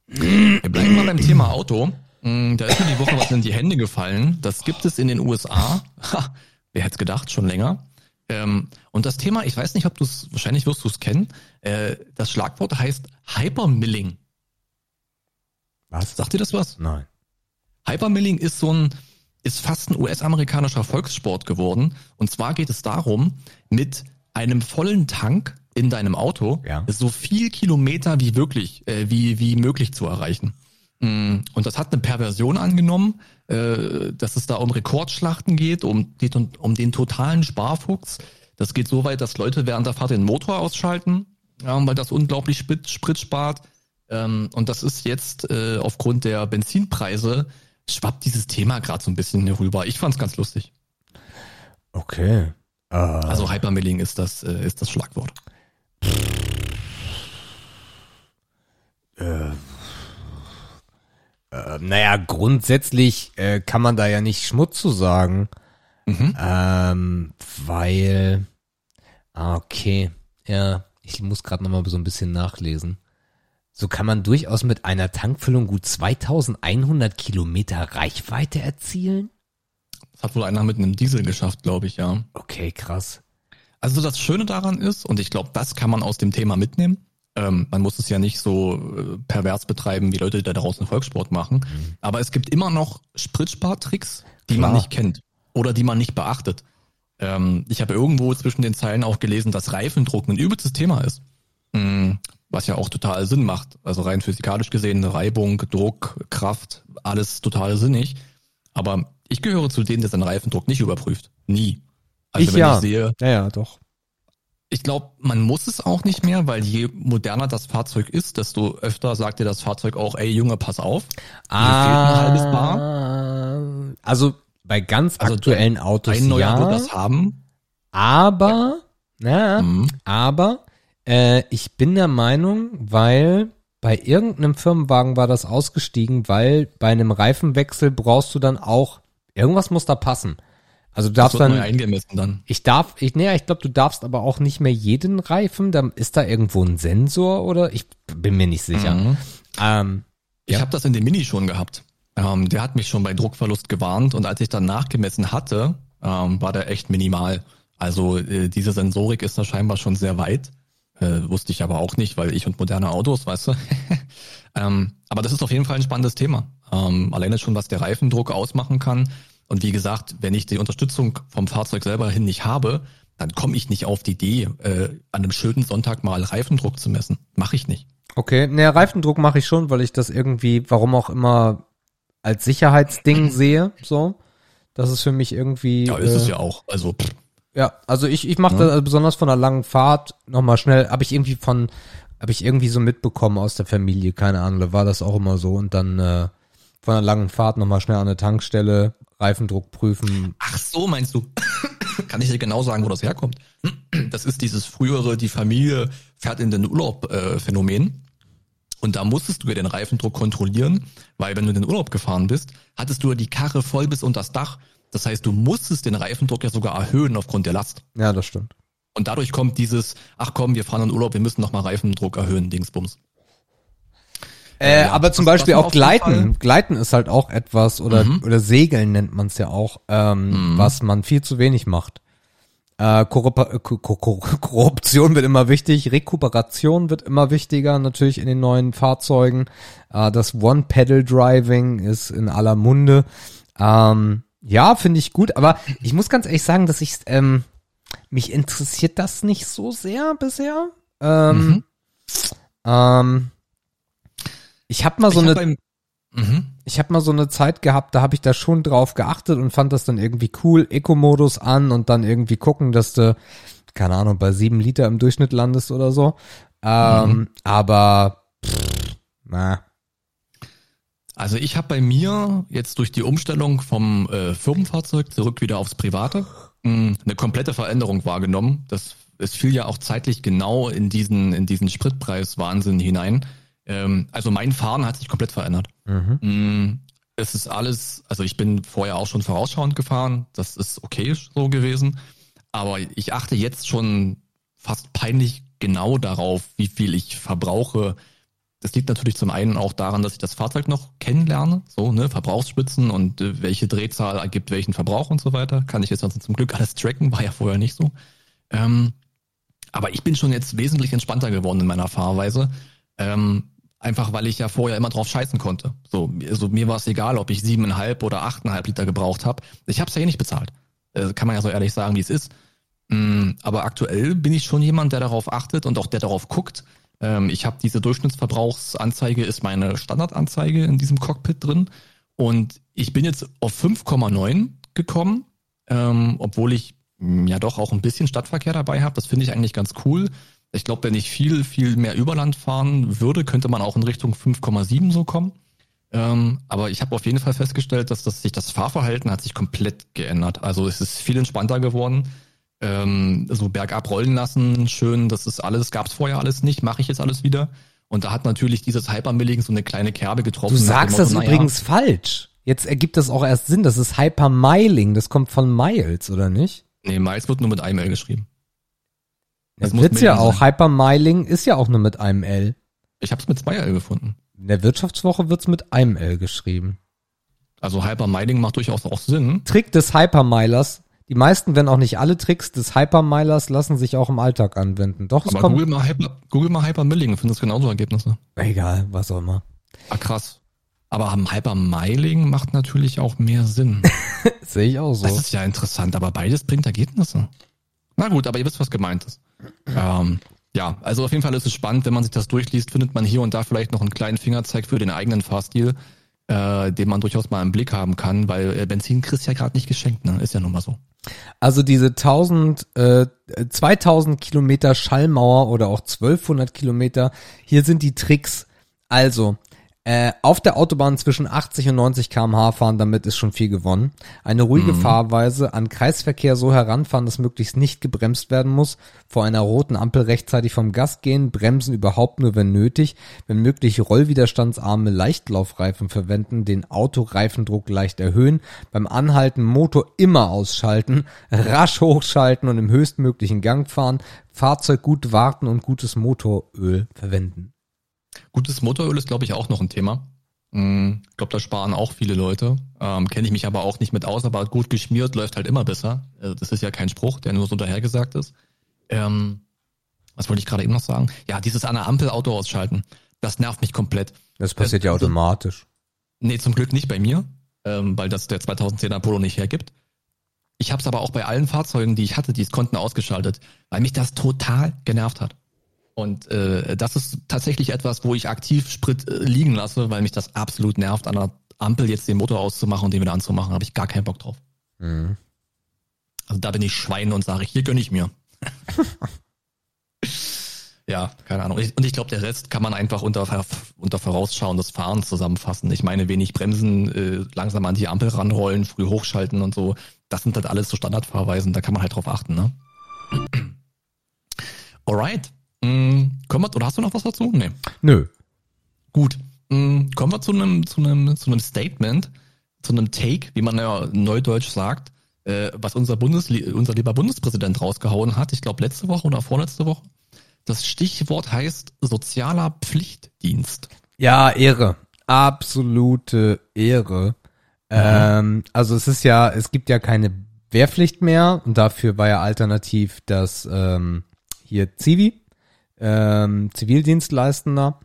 Wir bleiben mal beim Thema Auto. Mm, Da ist mir die Woche was in die Hände gefallen. Das gibt es in den USA. Ha, wer hätte gedacht, schon länger. Ähm, und das Thema, ich weiß nicht, ob du es, wahrscheinlich wirst du es kennen. Äh, das Schlagwort heißt Hypermilling. Was? Sagt dir das was? Nein. Hypermilling ist so ein, ist fast ein US-amerikanischer Volkssport geworden. Und zwar geht es darum, mit einem vollen Tank in deinem Auto Ja. so viel Kilometer wie wirklich, äh, wie, wie möglich zu erreichen. Mm, Und das hat eine Perversion angenommen, äh, dass es da um Rekordschlachten geht, um, die, um den totalen Sparfuchs. Das geht so weit, dass Leute während der Fahrt den Motor ausschalten, ja, weil das unglaublich Sprit, Sprit spart. Ähm, und das ist jetzt äh, aufgrund der Benzinpreise schwappt dieses Thema gerade so ein bisschen hier rüber. Ich fand's ganz lustig. Okay. Äh, Also Hypermilling ist das äh, ist das Schlagwort. äh, naja, grundsätzlich äh, kann man da ja nicht Schmutz zu sagen. Mhm. Ähm, weil. Ah, okay. Ja, ich muss gerade nochmal so ein bisschen nachlesen. So kann man durchaus mit einer Tankfüllung gut 2100 Kilometer Reichweite erzielen? Das hat wohl einer mit einem Diesel geschafft, glaube ich, ja. Okay, krass. Also das Schöne daran ist, und ich glaube, das kann man aus dem Thema mitnehmen, ähm, man muss es ja nicht so äh, pervers betreiben, wie Leute, die da draußen Volkssport machen, mhm. aber es gibt immer noch Spritspartricks, die Klar. man nicht kennt oder die man nicht beachtet. Ähm, ich habe irgendwo zwischen den Zeilen auch gelesen, dass Reifendruck ein übelstes Thema ist. Mhm, was ja auch total Sinn macht. Also rein physikalisch gesehen, Reibung, Druck, Kraft, alles total sinnig. Aber ich gehöre zu denen, der seinen Reifendruck nicht überprüft. Nie. Also ich wenn ja. ich sehe, ja, ja, doch. Ich glaube, man muss es auch nicht mehr, weil je moderner das Fahrzeug ist, desto öfter sagt dir das Fahrzeug auch, ey Junge, pass auf. Ah. Also bei ganz also aktuellen Autos ein neuer ja, wird das haben. Aber, ja, mhm. aber äh, ich bin der Meinung, weil bei irgendeinem Firmenwagen war das ausgestiegen, weil bei einem Reifenwechsel brauchst du dann auch irgendwas muss da passen. Also du darfst dann eingemessen dann. Ich darf, ich nee, ich glaube, du darfst aber auch nicht mehr jeden Reifen. Da ist da irgendwo ein Sensor oder ich bin mir nicht sicher. Mhm. Ähm, ich ja. habe das in dem Mini schon gehabt. Ähm, der hat mich schon bei Druckverlust gewarnt und als ich dann nachgemessen hatte, ähm, war der echt minimal. Also äh, diese Sensorik ist da scheinbar schon sehr weit. Äh, wusste ich aber auch nicht, weil ich und moderne Autos, weißt du. ähm, aber das ist auf jeden Fall ein spannendes Thema. Ähm, alleine schon, was der Reifendruck ausmachen kann. Und wie gesagt, wenn ich die Unterstützung vom Fahrzeug selber hin nicht habe, dann komme ich nicht auf die Idee, äh, an einem schönen Sonntag mal Reifendruck zu messen. Mache ich nicht. Okay, ne, Reifendruck mache ich schon, weil ich das irgendwie, warum auch immer, als Sicherheitsding sehe. So, das ist für mich irgendwie. Ja, ist äh, es ja auch. Also. Pff. Ja, also ich ich mache ja. das besonders von einer langen Fahrt nochmal schnell. Habe ich irgendwie von, habe ich irgendwie so mitbekommen aus der Familie, keine Ahnung, da war das auch immer so und dann äh, von einer langen Fahrt nochmal schnell an eine Tankstelle, Reifendruck prüfen. Ach so, meinst du? Kann ich dir genau sagen, wo das herkommt? Das ist dieses frühere, die Familie fährt in den Urlaub äh, Phänomen. Und da musstest du ja den Reifendruck kontrollieren, weil wenn du in den Urlaub gefahren bist, hattest du ja die Karre voll bis unter das Dach. Das heißt, du musstest den Reifendruck ja sogar erhöhen aufgrund der Last. Ja, das stimmt. Und dadurch kommt dieses, ach komm, wir fahren in Urlaub, wir müssen nochmal Reifendruck erhöhen, Dingsbums. Äh, aber zum Beispiel auch Gleiten. Gleiten ist halt auch etwas, oder, mhm. oder Segeln nennt man es ja auch, ähm, mhm. was man viel zu wenig macht. Äh, Korrup Korruption wird immer wichtig, Rekuperation wird immer wichtiger, natürlich in den neuen Fahrzeugen. Äh, das One-Pedal-Driving ist in aller Munde. Ähm, ja, finde ich gut, aber ich muss ganz ehrlich sagen, dass ich, ähm, mich interessiert das nicht so sehr bisher. Ähm, mhm. ähm, ich habe mal so ich eine mhm. ich habe mal so eine Zeit gehabt, da habe ich da schon drauf geachtet und fand das dann irgendwie cool, Eco-Modus an und dann irgendwie gucken, dass du keine Ahnung bei sieben Liter im Durchschnitt landest oder so. Ähm, mhm. Aber pff, na. Also ich habe bei mir jetzt durch die Umstellung vom äh, Firmenfahrzeug zurück wieder aufs Private mh, hm, eine komplette Veränderung wahrgenommen. Das es fiel ja auch zeitlich genau in diesen in diesen Spritpreis-Wahnsinn hinein. Ähm, also mein Fahren hat sich komplett verändert. Mhm. Mm, es ist alles, also ich bin vorher auch schon vorausschauend gefahren, das ist okay so gewesen, aber ich achte jetzt schon fast peinlich genau darauf, wie viel ich verbrauche. Das liegt natürlich zum einen auch daran, dass ich das Fahrzeug noch kennenlerne, so, ne, Verbrauchsspitzen und äh, welche Drehzahl ergibt welchen Verbrauch und so weiter. Kann ich jetzt also zum Glück alles tracken, war ja vorher nicht so. Ähm, aber ich bin schon jetzt wesentlich entspannter geworden in meiner Fahrweise. Ähm, Einfach weil ich ja vorher immer drauf scheißen konnte. So, also mir war es egal, ob ich siebeneinhalb oder achteinhalb Liter gebraucht habe. Ich habe es ja eh nicht bezahlt. Äh, kann man ja so ehrlich sagen, wie es ist. Mm, aber aktuell bin ich schon jemand, der darauf achtet und auch der darauf guckt. Ähm, ich habe diese Durchschnittsverbrauchsanzeige, ist meine Standardanzeige in diesem Cockpit drin. Und ich bin jetzt auf 5,9 gekommen, ähm, obwohl ich mm, ja doch auch ein bisschen Stadtverkehr dabei habe. Das finde ich eigentlich ganz cool. Ich glaube, wenn ich viel, viel mehr Überland fahren würde, könnte man auch in Richtung 5,7 so kommen. Ähm, aber ich habe auf jeden Fall festgestellt, dass das, sich das Fahrverhalten hat sich komplett geändert. Also es ist viel entspannter geworden. Ähm, so bergab rollen lassen, schön, das ist alles, gab es vorher alles nicht, mache ich jetzt alles wieder. Und da hat natürlich dieses Hypermilling so eine kleine Kerbe getroffen. Du sagst Motto, das übrigens ja, falsch. Jetzt ergibt das auch erst Sinn. Das ist Hypermiling. Das kommt von Miles, oder nicht? Nee, Miles wird nur mit einem L geschrieben. Das, das wird's ja auch. Hypermiling ist ja auch nur mit einem L. Ich habe es mit zwei L gefunden. In der Wirtschaftswoche wird's mit einem L geschrieben. Also Hypermiling macht durchaus auch Sinn. Trick des Hypermilers. Die meisten, wenn auch nicht alle Tricks des Hypermilers lassen sich auch im Alltag anwenden. Doch, es Aber kommt. Google mal, Hyper, Google mal Hypermilling, findest genauso Ergebnisse. Egal, was auch immer. Ah, krass. Aber am Hypermiling macht natürlich auch mehr Sinn. Sehe ich auch so. Das ist ja interessant, aber beides bringt Ergebnisse. Na gut, aber ihr wisst, was gemeint ist. Ähm, ja, also auf jeden Fall ist es spannend, wenn man sich das durchliest, findet man hier und da vielleicht noch einen kleinen Fingerzeig für den eigenen Fahrstil, äh, den man durchaus mal im Blick haben kann, weil äh, Benzin kriegst ja gerade nicht geschenkt, ne? Ist ja nun mal so. Also diese 1000, äh, 2000 Kilometer Schallmauer oder auch 1200 Kilometer, hier sind die Tricks. Also, äh, auf der Autobahn zwischen 80 und 90 km/h fahren, damit ist schon viel gewonnen. Eine ruhige Fahrweise, an Kreisverkehr so heranfahren, dass möglichst nicht gebremst werden muss, vor einer roten Ampel rechtzeitig vom Gas gehen, bremsen überhaupt nur, wenn nötig, wenn möglich rollwiderstandsarme Leichtlaufreifen verwenden, den Autoreifendruck leicht erhöhen, beim Anhalten Motor immer ausschalten, rasch hochschalten und im höchstmöglichen Gang fahren, Fahrzeug gut warten und gutes Motoröl verwenden. Gutes Motoröl ist, glaube ich, auch noch ein Thema. Ich glaube, da sparen auch viele Leute. Ähm, Kenne ich mich aber auch nicht mit aus, aber gut geschmiert läuft halt immer besser. Also das ist ja kein Spruch, der nur so dahergesagt ist. Ähm, was wollte ich gerade eben noch sagen? Ja, dieses an der Ampel Auto ausschalten, das nervt mich komplett. Das passiert ja Also- automatisch. Nee, zum Glück nicht bei mir, ähm, weil das der 2010er Polo nicht hergibt. Ich habe es aber auch bei allen Fahrzeugen, die ich hatte, die es konnten, ausgeschaltet, weil mich das total genervt hat. Und äh, das ist tatsächlich etwas, wo ich aktiv Sprit äh, liegen lasse, weil mich das absolut nervt, an der Ampel jetzt den Motor auszumachen und den wieder anzumachen. Habe ich gar keinen Bock drauf. Mhm. Also da bin ich Schwein und sage, hier gönn ich mir. ja, keine Ahnung. Und ich glaube, der Rest kann man einfach unter, unter Vorausschauen des Fahrens zusammenfassen. Ich meine, wenig bremsen, äh, langsam an die Ampel ranrollen, früh hochschalten und so. Das sind halt alles so Standardfahrweisen, da kann man halt drauf achten, ne? Alright. Mm, kommen wir, oder hast du noch was dazu? Nee. Nö. Gut. Mm, Kommen wir zu einem, zu einem, zu einem Statement, zu einem Take, wie man ja neudeutsch sagt, äh, was unser Bundes, unser lieber Bundespräsident rausgehauen hat. Ich glaube letzte Woche oder vorletzte Woche. Das Stichwort heißt sozialer Pflichtdienst. Ja, Ehre. Absolute Ehre. Ähm, also es ist ja, es gibt ja keine Wehrpflicht mehr und dafür war ja alternativ das ähm, hier Zivi, ähm, Zivildienstleistender.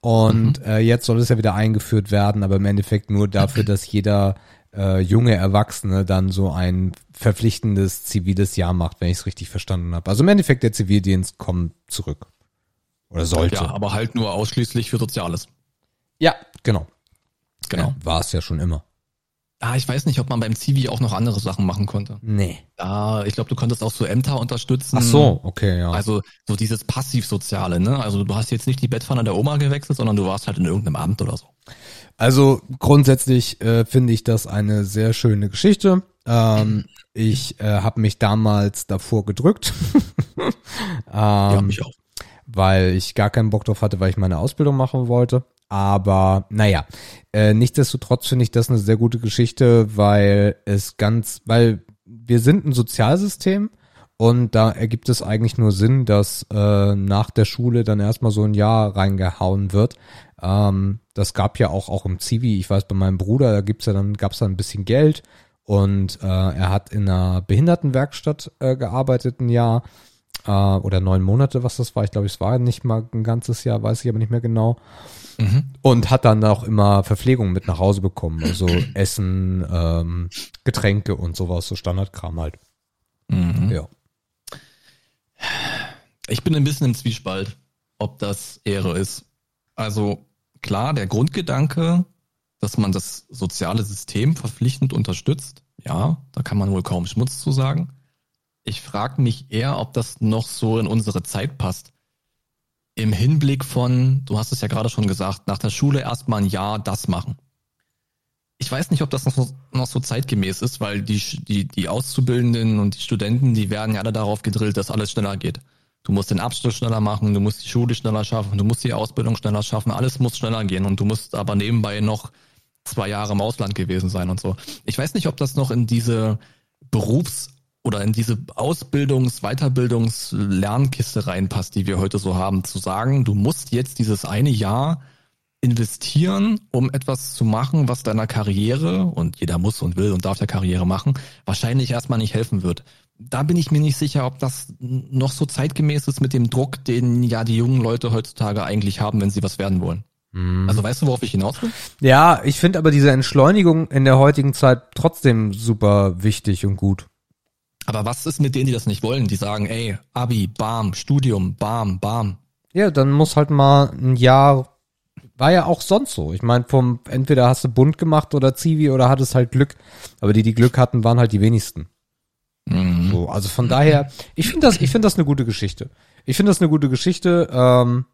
Und äh, jetzt soll es ja wieder eingeführt werden, aber im Endeffekt nur dafür, dass jeder äh, junge Erwachsene dann so ein verpflichtendes ziviles Jahr macht, wenn ich es richtig verstanden habe. Also im Endeffekt der Zivildienst kommt zurück. Oder sollte. Ja, aber halt nur ausschließlich für Soziales. ja genau. Genau. Ja, War es ja schon immer. Ah, ich weiß nicht, ob man beim Zivi auch noch andere Sachen machen konnte. Nee. Ja, ich glaube, du konntest auch so Ämter unterstützen. Ach so, okay, ja. Also so dieses Passivsoziale, ne? Also du hast jetzt nicht die Bettpfanne der Oma gewechselt, sondern du warst halt in irgendeinem Amt oder so. Also grundsätzlich äh, finde ich das eine sehr schöne Geschichte. Ähm, ich äh, habe mich damals davor gedrückt, ja, ähm, mich auch. weil ich gar keinen Bock drauf hatte, weil ich meine Ausbildung machen wollte. Aber naja, äh, nichtsdestotrotz finde ich das eine sehr gute Geschichte, weil es ganz, weil wir sind ein Sozialsystem und da ergibt es eigentlich nur Sinn, dass äh, nach der Schule dann erstmal so ein Jahr reingehauen wird. Ähm, das gab ja auch auch im Zivi, ich weiß bei meinem Bruder, da gibt's ja dann gab's dann ein bisschen Geld und äh, er hat in einer Behindertenwerkstatt äh, gearbeitet ein Jahr äh, oder neun Monate, was das war. Ich glaube, es war nicht mal ein ganzes Jahr, weiß ich aber nicht mehr genau. Und hat dann auch immer Verpflegung mit nach Hause bekommen, also Essen, ähm, Getränke und sowas, so Standardkram halt. Mhm. Ja. Ich bin ein bisschen im Zwiespalt, ob das Ehre ist. Also klar, der Grundgedanke, dass man das soziale System verpflichtend unterstützt, ja, da kann man wohl kaum Schmutz zu sagen. Ich frage mich eher, ob das noch so in unsere Zeit passt. Im Hinblick von, du hast es ja gerade schon gesagt, nach der Schule erstmal ein Jahr das machen. Ich weiß nicht, ob das noch so, noch so zeitgemäß ist, weil die, die, die Auszubildenden und die Studenten, die werden ja alle darauf gedrillt, dass alles schneller geht. Du musst den Abschluss schneller machen, du musst die Schule schneller schaffen, du musst die Ausbildung schneller schaffen, alles muss schneller gehen und du musst aber nebenbei noch zwei Jahre im Ausland gewesen sein und so. Ich weiß nicht, ob das noch in diese oder in diese Ausbildungs-, Weiterbildungs-, Lernkiste reinpasst, die wir heute so haben, zu sagen, du musst jetzt dieses eine Jahr investieren, um etwas zu machen, was deiner Karriere, und jeder muss und will und darf der Karriere machen, wahrscheinlich erstmal nicht helfen wird. Da bin ich mir nicht sicher, ob das noch so zeitgemäß ist mit dem Druck, den ja die jungen Leute heutzutage eigentlich haben, wenn sie was werden wollen. Mhm. Also weißt du, worauf ich hinaus will? Ja, ich finde aber diese Entschleunigung in der heutigen Zeit trotzdem super wichtig und gut. Aber was ist mit denen, die das nicht wollen? Die sagen, ey, Abi, Bam, Studium, Bam, Bam. Ja, dann muss halt mal ein Jahr, war ja auch sonst so. Ich meine, vom, entweder hast du bunt gemacht oder Zivi oder hattest halt Glück. Aber die, die Glück hatten, waren halt die wenigsten. Mhm. So, also von daher, ich finde das, ich finde das eine gute Geschichte. Ich finde das eine gute Geschichte. Ähm,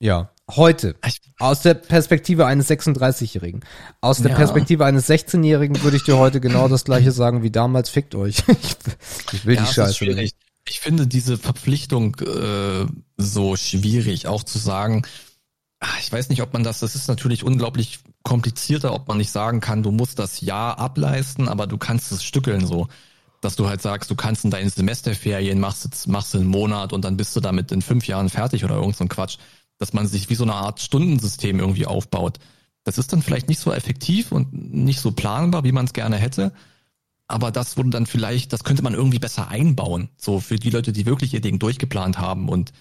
ja, heute. Aus der Perspektive eines 36-Jährigen. Aus der ja. Perspektive eines 16-Jährigen würde ich dir heute genau das gleiche sagen wie damals. Fickt euch. ich will ja, die Scheiße. Nicht. Ich finde diese Verpflichtung äh, so schwierig, auch zu sagen, ach, ich weiß nicht, ob man das, das ist natürlich unglaublich komplizierter, ob man nicht sagen kann, du musst das Jahr ableisten, aber du kannst es stückeln so dass du halt sagst, du kannst in deinen Semesterferien machst, machst du einen Monat und dann bist du damit in fünf Jahren fertig oder irgend so ein Quatsch dass man sich wie so eine Art Stundensystem irgendwie aufbaut. Das ist dann vielleicht nicht so effektiv und nicht so planbar, wie man es gerne hätte. Aber das wurde dann vielleicht, das könnte man irgendwie besser einbauen. So für die Leute, die wirklich ihr Ding durchgeplant haben und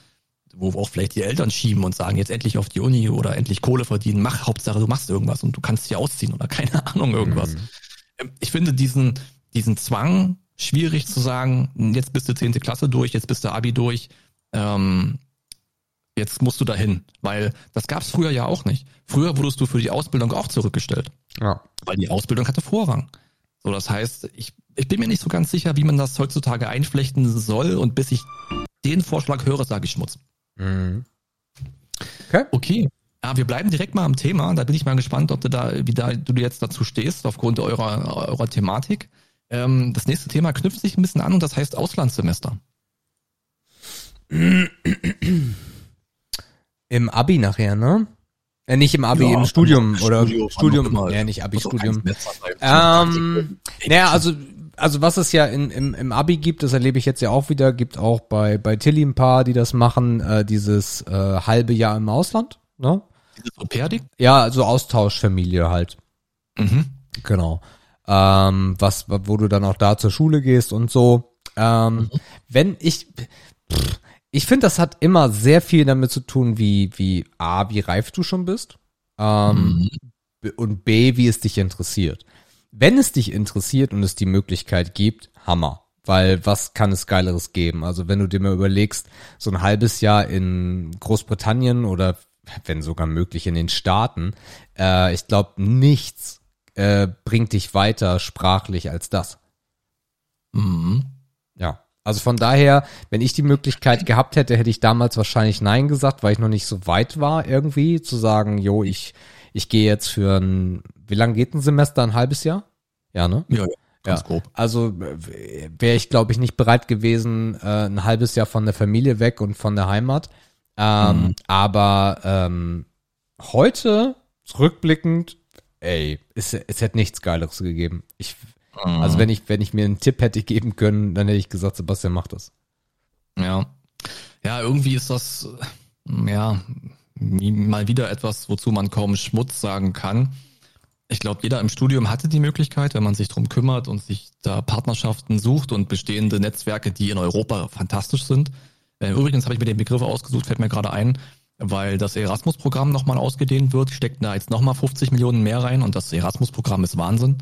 wo auch vielleicht die Eltern schieben und sagen, jetzt endlich auf die Uni oder endlich Kohle verdienen, mach Hauptsache du machst irgendwas und du kannst dich ausziehen oder keine Ahnung irgendwas. Mhm. Ich finde diesen, diesen Zwang schwierig zu sagen, jetzt bist du zehnte Klasse durch, jetzt bist du Abi durch. Ähm, jetzt musst du dahin, weil das gab es früher ja auch nicht. Früher wurdest du für die Ausbildung auch zurückgestellt. Ja. Weil die Ausbildung hatte Vorrang. So, das heißt, ich, ich bin mir nicht so ganz sicher, wie man das heutzutage einflechten soll und bis ich den Vorschlag höre, sage ich Schmutz. Mhm. Okay. Okay. Ja, wir bleiben direkt mal am Thema. Da bin ich mal gespannt, ob du da, wie da, du jetzt dazu stehst, aufgrund eurer, eurer Thematik. Ähm, das nächste Thema knüpft sich ein bisschen an und das heißt Auslandssemester. Im Abi nachher, ne? Äh, nicht im Abi, ja, im Studium oder Studio, Studium. Ja, nicht Abi, Studium. Ähm, naja, also also was es ja in, im, im Abi gibt, das erlebe ich jetzt ja auch wieder, gibt auch bei bei Tilly ein paar, die das machen, äh, dieses äh, halbe Jahr im Ausland, ne? Dieses au Ja, also Austauschfamilie halt. Mhm. Genau. Ähm, was, wo du dann auch da zur Schule gehst und so. Ähm, mhm. Wenn ich, pff, ich finde, das hat immer sehr viel damit zu tun, wie, wie A, wie reif du schon bist. Ähm, mhm. Und B, wie es dich interessiert. Wenn es dich interessiert und es die Möglichkeit gibt, Hammer. Weil was kann es Geileres geben? Also wenn du dir mal überlegst, so ein halbes Jahr in Großbritannien oder wenn sogar möglich in den Staaten, äh, ich glaube, nichts äh, bringt dich weiter sprachlich als das. Mhm. Ja. Also von daher, wenn ich die Möglichkeit gehabt hätte, hätte ich damals wahrscheinlich Nein gesagt, weil ich noch nicht so weit war irgendwie, zu sagen, jo, ich, ich gehe jetzt für ein, wie lange geht ein Semester? Ein halbes Jahr? Ja, ne? Ja, ja. Ganz ja. grob. Also wäre ich, glaube ich, nicht bereit gewesen, äh, ein halbes Jahr von der Familie weg und von der Heimat. Ähm, mhm. Aber ähm, heute, rückblickend, ey, es, es hätte nichts Geileres gegeben. Ich Mhm. Also wenn ich, wenn ich mir einen Tipp hätte geben können, dann hätte ich gesagt, Sebastian, mach das. Ja. Ja, irgendwie ist das, ja, mal wieder etwas, wozu man kaum Schmutz sagen kann. Ich glaube, jeder im Studium hatte die Möglichkeit, wenn man sich drum kümmert und sich da Partnerschaften sucht und bestehende Netzwerke, die in Europa fantastisch sind. Äh, übrigens habe ich mir den Begriff ausgesucht, fällt mir gerade ein, weil das Erasmus-Programm nochmal ausgedehnt wird, steckt da jetzt nochmal 50 Millionen mehr rein und das Erasmus-Programm ist Wahnsinn.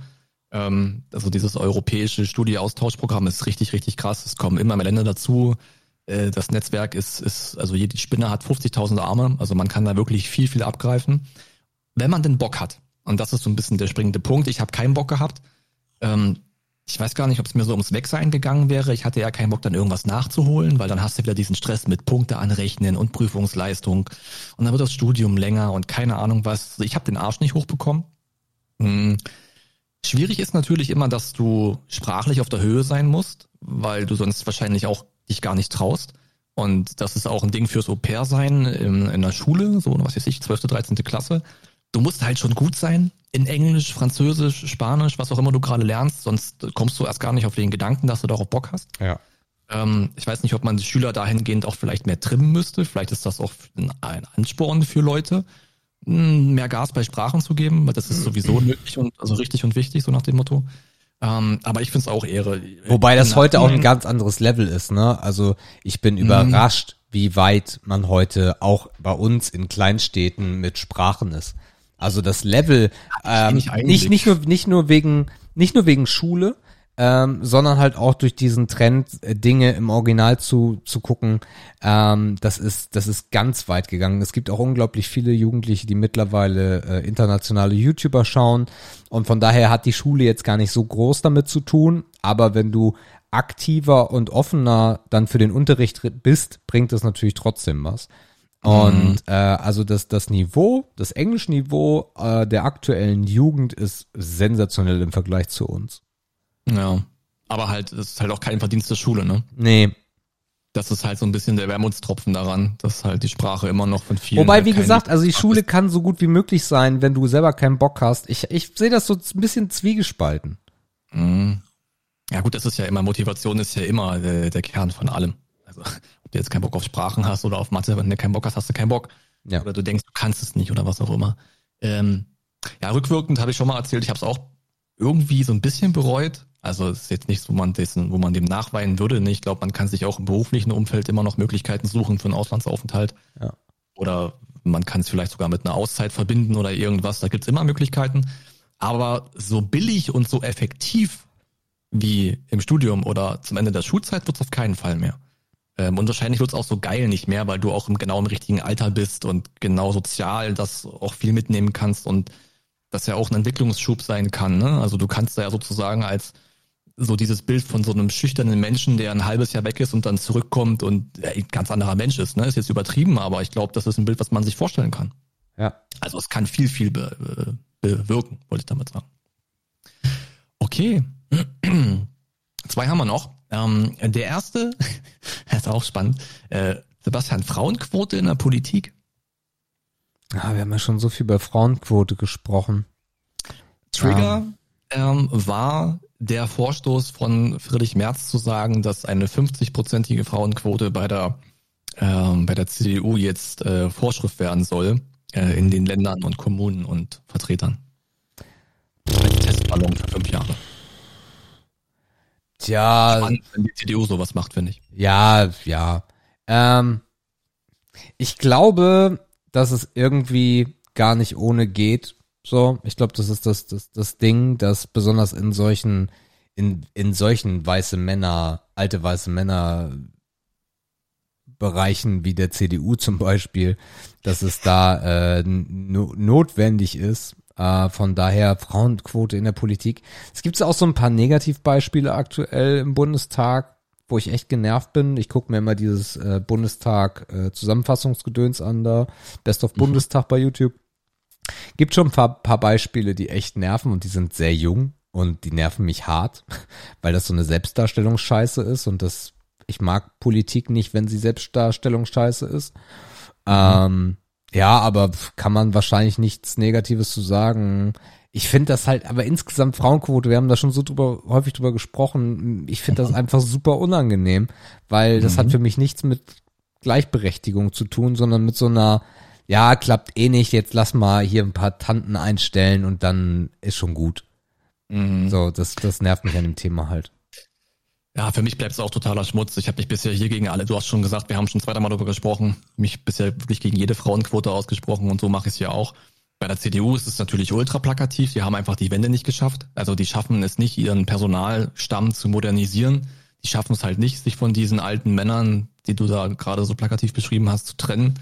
Ähm, also dieses europäische Studieaustauschprogramm ist richtig, richtig krass. Es kommen immer mehr Länder dazu. Äh, das Netzwerk ist, ist, also jede Spinne hat 50.000 Arme. Also man kann da wirklich viel, viel abgreifen. Wenn man den Bock hat. Und das ist so ein bisschen der springende Punkt. Ich habe keinen Bock gehabt. Ähm, ich weiß gar nicht, ob es mir so ums Wegsein gegangen wäre. Ich hatte ja keinen Bock, dann irgendwas nachzuholen, weil dann hast du wieder diesen Stress mit Punkte anrechnen und Prüfungsleistung. Und dann wird das Studium länger und keine Ahnung was. Ich habe den Arsch nicht hochbekommen. Hm. Schwierig ist natürlich immer, dass du sprachlich auf der Höhe sein musst, weil du sonst wahrscheinlich auch dich gar nicht traust. Und das ist auch ein Ding fürs Au-pair sein in, in der Schule, so was weiß ich, 12., 13. Klasse. Du musst halt schon gut sein, in Englisch, Französisch, Spanisch, was auch immer du gerade lernst, sonst kommst du erst gar nicht auf den Gedanken, dass du darauf Bock hast. Ja. Ähm, ich weiß nicht, ob man die Schüler dahingehend auch vielleicht mehr trimmen müsste. Vielleicht ist das auch ein Ansporn für Leute, mehr Gas bei Sprachen zu geben, weil das ist sowieso nötig und also richtig und wichtig, so nach dem Motto. Ähm, aber ich finde es auch Ehre. Wobei das heute auch ein ganz anderes Level ist, ne? Also ich bin überrascht, wie weit man heute auch bei uns in Kleinstädten mit Sprachen ist. Also das Level ähm, nicht nicht nur nicht nur wegen nicht nur wegen Schule, ähm, sondern halt auch durch diesen Trend, äh, Dinge im Original zu, zu gucken, ähm, das ist, das ist ganz weit gegangen. Es gibt auch unglaublich viele Jugendliche, die mittlerweile äh, internationale YouTuber schauen und von daher hat die Schule jetzt gar nicht so groß damit zu tun, aber wenn du aktiver und offener dann für den Unterricht bist, bringt das natürlich trotzdem was. Und mhm. äh, also das, das Niveau, das Englischniveau äh, der aktuellen Jugend ist sensationell im Vergleich zu uns. Ja. Aber halt, es ist halt auch kein Verdienst der Schule, ne? Nee. Das ist halt so ein bisschen der Wermutstropfen daran, dass halt die Sprache immer noch von vielen. Wobei, wie gesagt, also die Schule kann so gut wie möglich sein, wenn du selber keinen Bock hast. Ich, ich sehe das so ein bisschen zwiegespalten. Mhm. Ja gut, das ist ja immer, Motivation ist ja immer der, der Kern von allem. Also, ob du jetzt keinen Bock auf Sprachen hast oder auf Mathe, wenn du keinen Bock hast, hast du keinen Bock. Ja. Oder du denkst, du kannst es nicht oder was auch immer. Ähm, ja, rückwirkend habe ich schon mal erzählt, ich habe es auch irgendwie so ein bisschen bereut, also es ist jetzt nichts, wo man dessen, wo man dem nachweinen würde. Ich glaube, man kann sich auch im beruflichen Umfeld immer noch Möglichkeiten suchen für einen Auslandsaufenthalt. Ja. Oder man kann es vielleicht sogar mit einer Auszeit verbinden oder irgendwas. Da gibt's immer Möglichkeiten. Aber so billig und so effektiv wie im Studium oder zum Ende der Schulzeit wird's auf keinen Fall mehr. Ähm, und wahrscheinlich wird's auch so geil nicht mehr, weil du auch im, genau im richtigen Alter bist und genau sozial das auch viel mitnehmen kannst und das ja auch ein Entwicklungsschub sein kann. Ne? Also du kannst da ja sozusagen als so dieses Bild von so einem schüchternen Menschen, der ein halbes Jahr weg ist und dann zurückkommt und ein ganz anderer Mensch ist. Ne? Ist jetzt übertrieben, aber ich glaube, das ist ein Bild, was man sich vorstellen kann. Ja. Also es kann viel, viel be bewirken, wollte ich damit sagen. Okay. Zwei haben wir noch. Ähm, der erste, ist auch spannend. Äh, Sebastian, Frauenquote in der Politik? Ja, wir haben ja schon so viel über Frauenquote gesprochen. Trigger ähm, war der Vorstoß von Friedrich Merz zu sagen, dass eine 50-prozentige Frauenquote bei der ähm, bei der CDU jetzt äh, Vorschrift werden soll äh, in den Ländern und Kommunen und Vertretern. Als Testballon für fünf Jahre. Tja. Spannend, wenn die CDU sowas macht, finde ich. Ja, ja. Ähm, ich glaube, dass es irgendwie gar nicht ohne geht, so, ich glaube, das ist das, das, das Ding, dass besonders in solchen, in, in solchen weiße Männer, alte weiße Männer Bereichen wie der CDU zum Beispiel, dass es da äh, no, notwendig ist. Äh, von daher Frauenquote in der Politik. Es gibt auch so ein paar Negativbeispiele aktuell im Bundestag, wo ich echt genervt bin. Ich gucke mir immer dieses äh, Bundestag äh, Zusammenfassungsgedöns an, da Best of mhm. Bundestag bei YouTube. Gibt schon ein paar, paar Beispiele, die echt nerven und die sind sehr jung und die nerven mich hart, weil das so eine Selbstdarstellungsscheiße ist und das, ich mag Politik nicht, wenn sie Selbstdarstellungsscheiße ist. Mhm. Ähm, ja, aber kann man wahrscheinlich nichts Negatives zu sagen. Ich finde das halt, aber insgesamt Frauenquote, wir haben da schon so drüber, häufig drüber gesprochen. Ich finde das einfach super unangenehm, weil das mhm. hat für mich nichts mit Gleichberechtigung zu tun, sondern mit so einer ja, klappt eh nicht, jetzt lass mal hier ein paar Tanten einstellen und dann ist schon gut. Mhm. So, das, das nervt mich an dem Thema halt. Ja, für mich bleibt es auch totaler Schmutz. Ich habe mich bisher hier gegen alle, du hast schon gesagt, wir haben schon zweimal darüber gesprochen, mich bisher wirklich gegen jede Frauenquote ausgesprochen und so mache ich es ja auch. Bei der CDU ist es natürlich ultra plakativ, die haben einfach die Wende nicht geschafft. Also die schaffen es nicht, ihren Personalstamm zu modernisieren. Die schaffen es halt nicht, sich von diesen alten Männern, die du da gerade so plakativ beschrieben hast, zu trennen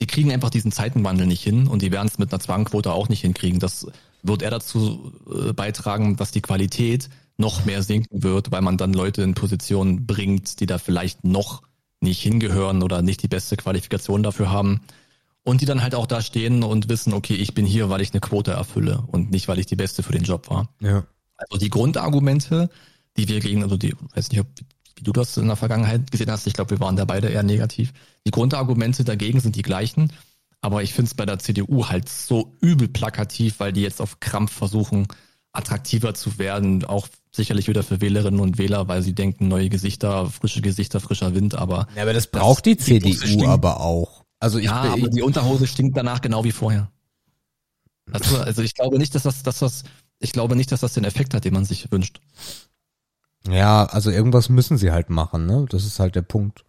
die kriegen einfach diesen Zeitenwandel nicht hin und die werden es mit einer Zwangquote auch nicht hinkriegen. Das wird eher dazu äh, beitragen, dass die Qualität noch mehr sinken wird, weil man dann Leute in Positionen bringt, die da vielleicht noch nicht hingehören oder nicht die beste Qualifikation dafür haben. Und die dann halt auch da stehen und wissen, okay, ich bin hier, weil ich eine Quote erfülle und nicht, weil ich die Beste für den Job war. Ja. Also die Grundargumente, die wir gegen, also die, weiß nicht, ob wie du das in der Vergangenheit gesehen hast. Ich glaube, wir waren da beide eher negativ. Die Grundargumente dagegen sind die gleichen. Aber ich finde es bei der CDU halt so übel plakativ, weil die jetzt auf Krampf versuchen, attraktiver zu werden, auch sicherlich wieder für Wählerinnen und Wähler, weil sie denken, neue Gesichter, frische Gesichter, frischer Wind, aber. Ja, aber das braucht das, die CDU aber auch. Also ich, ja, aber ich, die Unterhose stinkt danach genau wie vorher. Also, also ich glaube nicht, dass das, dass das, ich glaube nicht, dass das den Effekt hat, den man sich wünscht. Ja, also irgendwas müssen sie halt machen, ne? Das ist halt der Punkt.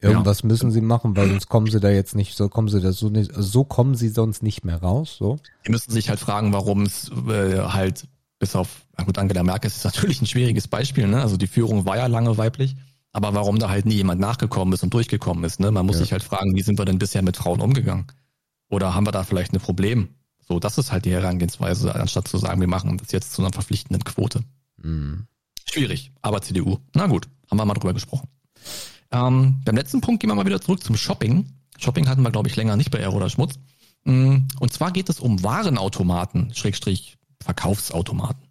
Irgendwas ja. müssen sie machen, weil sonst kommen sie da jetzt nicht, so kommen sie da so nicht, so kommen sie sonst nicht mehr raus, so. Die müssen sich halt fragen, warum es äh, halt bis auf, na gut, Angela Merkel ist natürlich ein schwieriges Beispiel, ne? Also die Führung war ja lange weiblich, aber warum da halt nie jemand nachgekommen ist und durchgekommen ist, ne? Man muss ja. sich halt fragen, wie sind wir denn bisher mit Frauen umgegangen? Oder haben wir da vielleicht ein Problem? So, das ist halt die Herangehensweise, anstatt zu sagen, wir machen das jetzt zu einer verpflichtenden Quote. Mhm. Schwierig, aber CDU. Na gut, haben wir mal drüber gesprochen. Ähm, beim letzten Punkt gehen wir mal wieder zurück zum Shopping. Shopping hatten wir, glaube ich, länger nicht bei Aero oder Schmutz. Mm, und zwar geht es um Warenautomaten, Schrägstrich Verkaufsautomaten.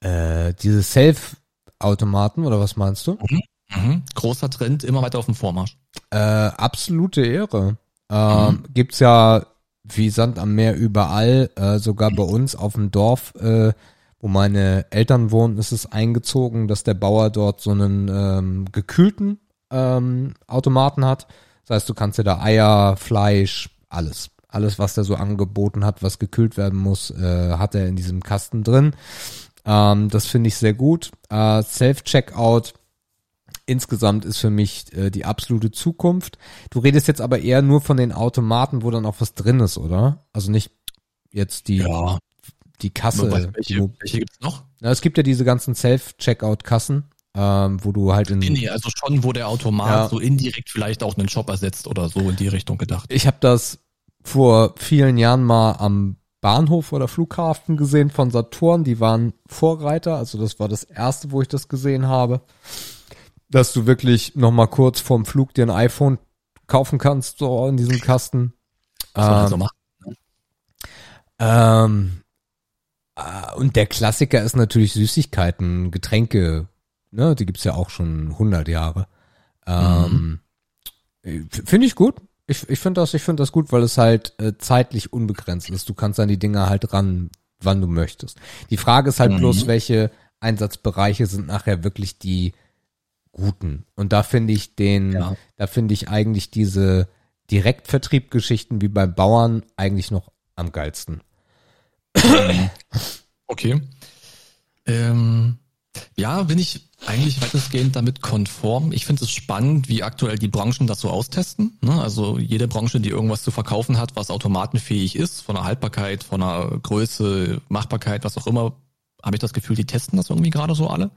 Äh, diese Self-Automaten oder was meinst du? Mhm. Mhm. Großer Trend, immer weiter auf dem Vormarsch. Äh, absolute Ehre. Ähm, mhm. Gibt's ja wie Sand am Meer überall, äh, sogar bei uns auf dem Dorf, äh, wo meine Eltern wohnen, ist es eingezogen, dass der Bauer dort so einen ähm, gekühlten ähm, Automaten hat. Das heißt, du kannst dir da Eier, Fleisch, alles alles, was er so angeboten hat, was gekühlt werden muss, äh, hat er in diesem Kasten drin. Ähm, das finde ich sehr gut. Äh, Self-Checkout insgesamt ist für mich äh, die absolute Zukunft. Du redest jetzt aber eher nur von den Automaten, wo dann auch was drin ist, oder? Also nicht jetzt die, ja. Die Kasse. Welche, welche gibt's noch? Na, es gibt ja diese ganzen Self-Checkout-Kassen. Ähm, wo du halt in. Nee, nee, also schon, wo der Automat ja. so indirekt vielleicht auch einen Shop ersetzt oder so in die Richtung gedacht. Ich habe das vor vielen Jahren mal am Bahnhof oder Flughafen gesehen von Saturn. Die waren Vorreiter. Also das war das erste, wo ich das gesehen habe. Dass du wirklich noch mal kurz vorm Flug dir ein iPhone kaufen kannst, so in diesem Kasten. Was man ähm, so macht. Ähm, äh, und der Klassiker ist natürlich Süßigkeiten, Getränke. Ne, die gibt's ja auch schon 100 Jahre. Ähm, mhm. Finde ich gut. Ich, ich finde das, ich finde das gut, weil es halt äh, zeitlich unbegrenzt ist. Du kannst an die Dinge halt ran, wann du möchtest. Die Frage ist halt mhm. bloß, welche Einsatzbereiche sind nachher wirklich die guten. Und da finde ich den, ja. da finde ich eigentlich diese Direktvertriebgeschichten wie beim Bauern eigentlich noch am geilsten. Okay. Ähm, ja, bin ich eigentlich weitestgehend damit konform. Ich finde es spannend, wie aktuell die Branchen das so austesten. Ne? Also jede Branche, die irgendwas zu verkaufen hat, was automatenfähig ist, von der Haltbarkeit, von der Größe, Machbarkeit, was auch immer, habe ich das Gefühl, die testen das irgendwie gerade so alle.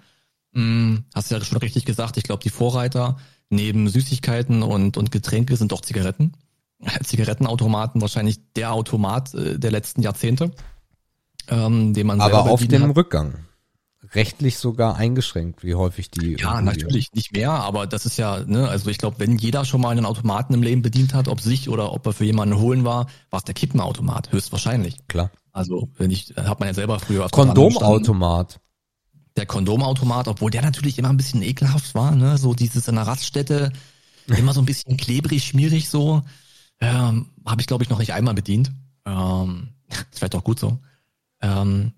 Hm, hast du ja schon richtig gesagt, ich glaube, die Vorreiter neben Süßigkeiten und, und Getränke sind doch Zigaretten. Zigarettenautomaten wahrscheinlich der Automat äh, der letzten Jahrzehnte. Ähm, den man Aber auf dem hat. Rückgang rechtlich sogar eingeschränkt, wie häufig die. Ja, natürlich nicht mehr, aber das ist ja, ne, also ich glaube, wenn jeder schon mal einen Automaten im Leben bedient hat, ob sich oder ob er für jemanden holen war, war es der Kippenautomat, höchstwahrscheinlich. Klar. Also, wenn ich, hat man ja selber früher. Kondomautomat. Der Kondomautomat, obwohl der natürlich immer ein bisschen ekelhaft war, ne, so dieses in der Raststätte, immer so ein bisschen klebrig, schmierig so, ähm, habe ich glaube ich noch nicht einmal bedient. Ähm, das wäre doch gut so. Ähm,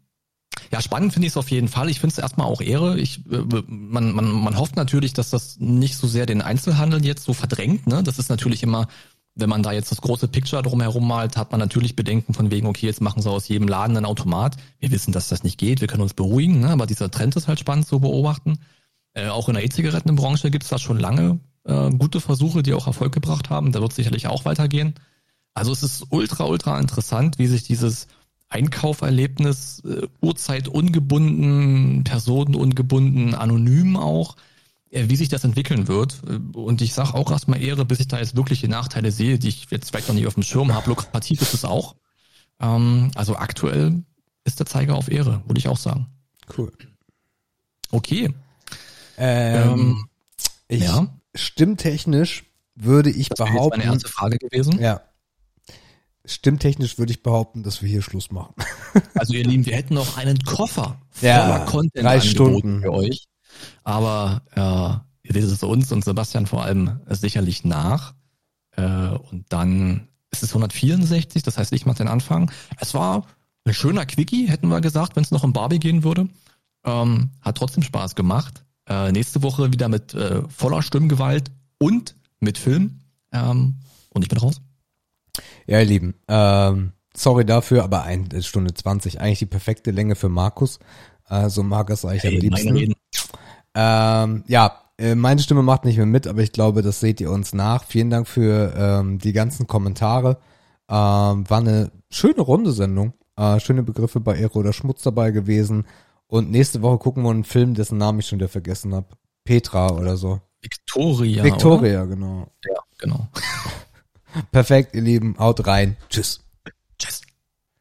ja, spannend finde ich es auf jeden Fall. Ich finde es erstmal auch Ehre. Ich, äh, man, man, man hofft natürlich, dass das nicht so sehr den Einzelhandel jetzt so verdrängt. Ne? Das ist natürlich immer, wenn man da jetzt das große Picture drumherum malt, hat man natürlich Bedenken von wegen, okay, jetzt machen sie aus jedem Laden einen Automat. Wir wissen, dass das nicht geht, wir können uns beruhigen, ne? aber dieser Trend ist halt spannend zu beobachten. Äh, auch in der E-Zigarettenbranche gibt es da schon lange äh, gute Versuche, die auch Erfolg gebracht haben. Da wird sicherlich auch weitergehen. Also es ist ultra, ultra interessant, wie sich dieses Einkauferlebnis, äh, Uhrzeit ungebunden, Personen ungebunden, anonym auch, äh, wie sich das entwickeln wird. Äh, und ich sage auch erstmal Ehre, bis ich da jetzt wirkliche Nachteile sehe, die ich jetzt vielleicht noch nicht auf dem Schirm habe. Lukrativ ist es auch. Ähm, also aktuell ist der Zeiger auf Ehre, würde ich auch sagen. Cool. Okay. Ähm, ähm ich, ja. Stimmtechnisch würde ich das behaupten. Das meine erste Frage gewesen. Ja. Stimmtechnisch würde ich behaupten, dass wir hier Schluss machen. Also ihr Lieben, wir hätten noch einen Koffer voller ja, Content drei Stunden für euch. Aber äh, ihr seht es uns und Sebastian vor allem sicherlich nach. Äh, und dann ist es 164, das heißt, ich mache den Anfang. Es war ein schöner Quickie, hätten wir gesagt, wenn es noch um Barbie gehen würde. Ähm, hat trotzdem Spaß gemacht. Äh, nächste Woche wieder mit äh, voller Stimmgewalt und mit Film. Ähm, und ich bin raus. Ja, ihr Lieben, ähm, sorry dafür, aber eine Stunde 20, eigentlich die perfekte Länge für Markus. Äh, so mag es eigentlich am Hey, meine liebsten. Ähm, ja, äh, meine Stimme macht nicht mehr mit, aber ich glaube, das seht ihr uns nach. Vielen Dank für ähm, die ganzen Kommentare. Ähm, war eine schöne runde Sendung. Äh, schöne Begriffe bei Ehre oder Schmutz dabei gewesen. Und nächste Woche gucken wir einen Film, dessen Namen ich schon wieder vergessen habe. Petra oder so. Victoria. Victoria, genau. Oder? Ja, genau. Perfekt, ihr Lieben. Haut rein. Tschüss.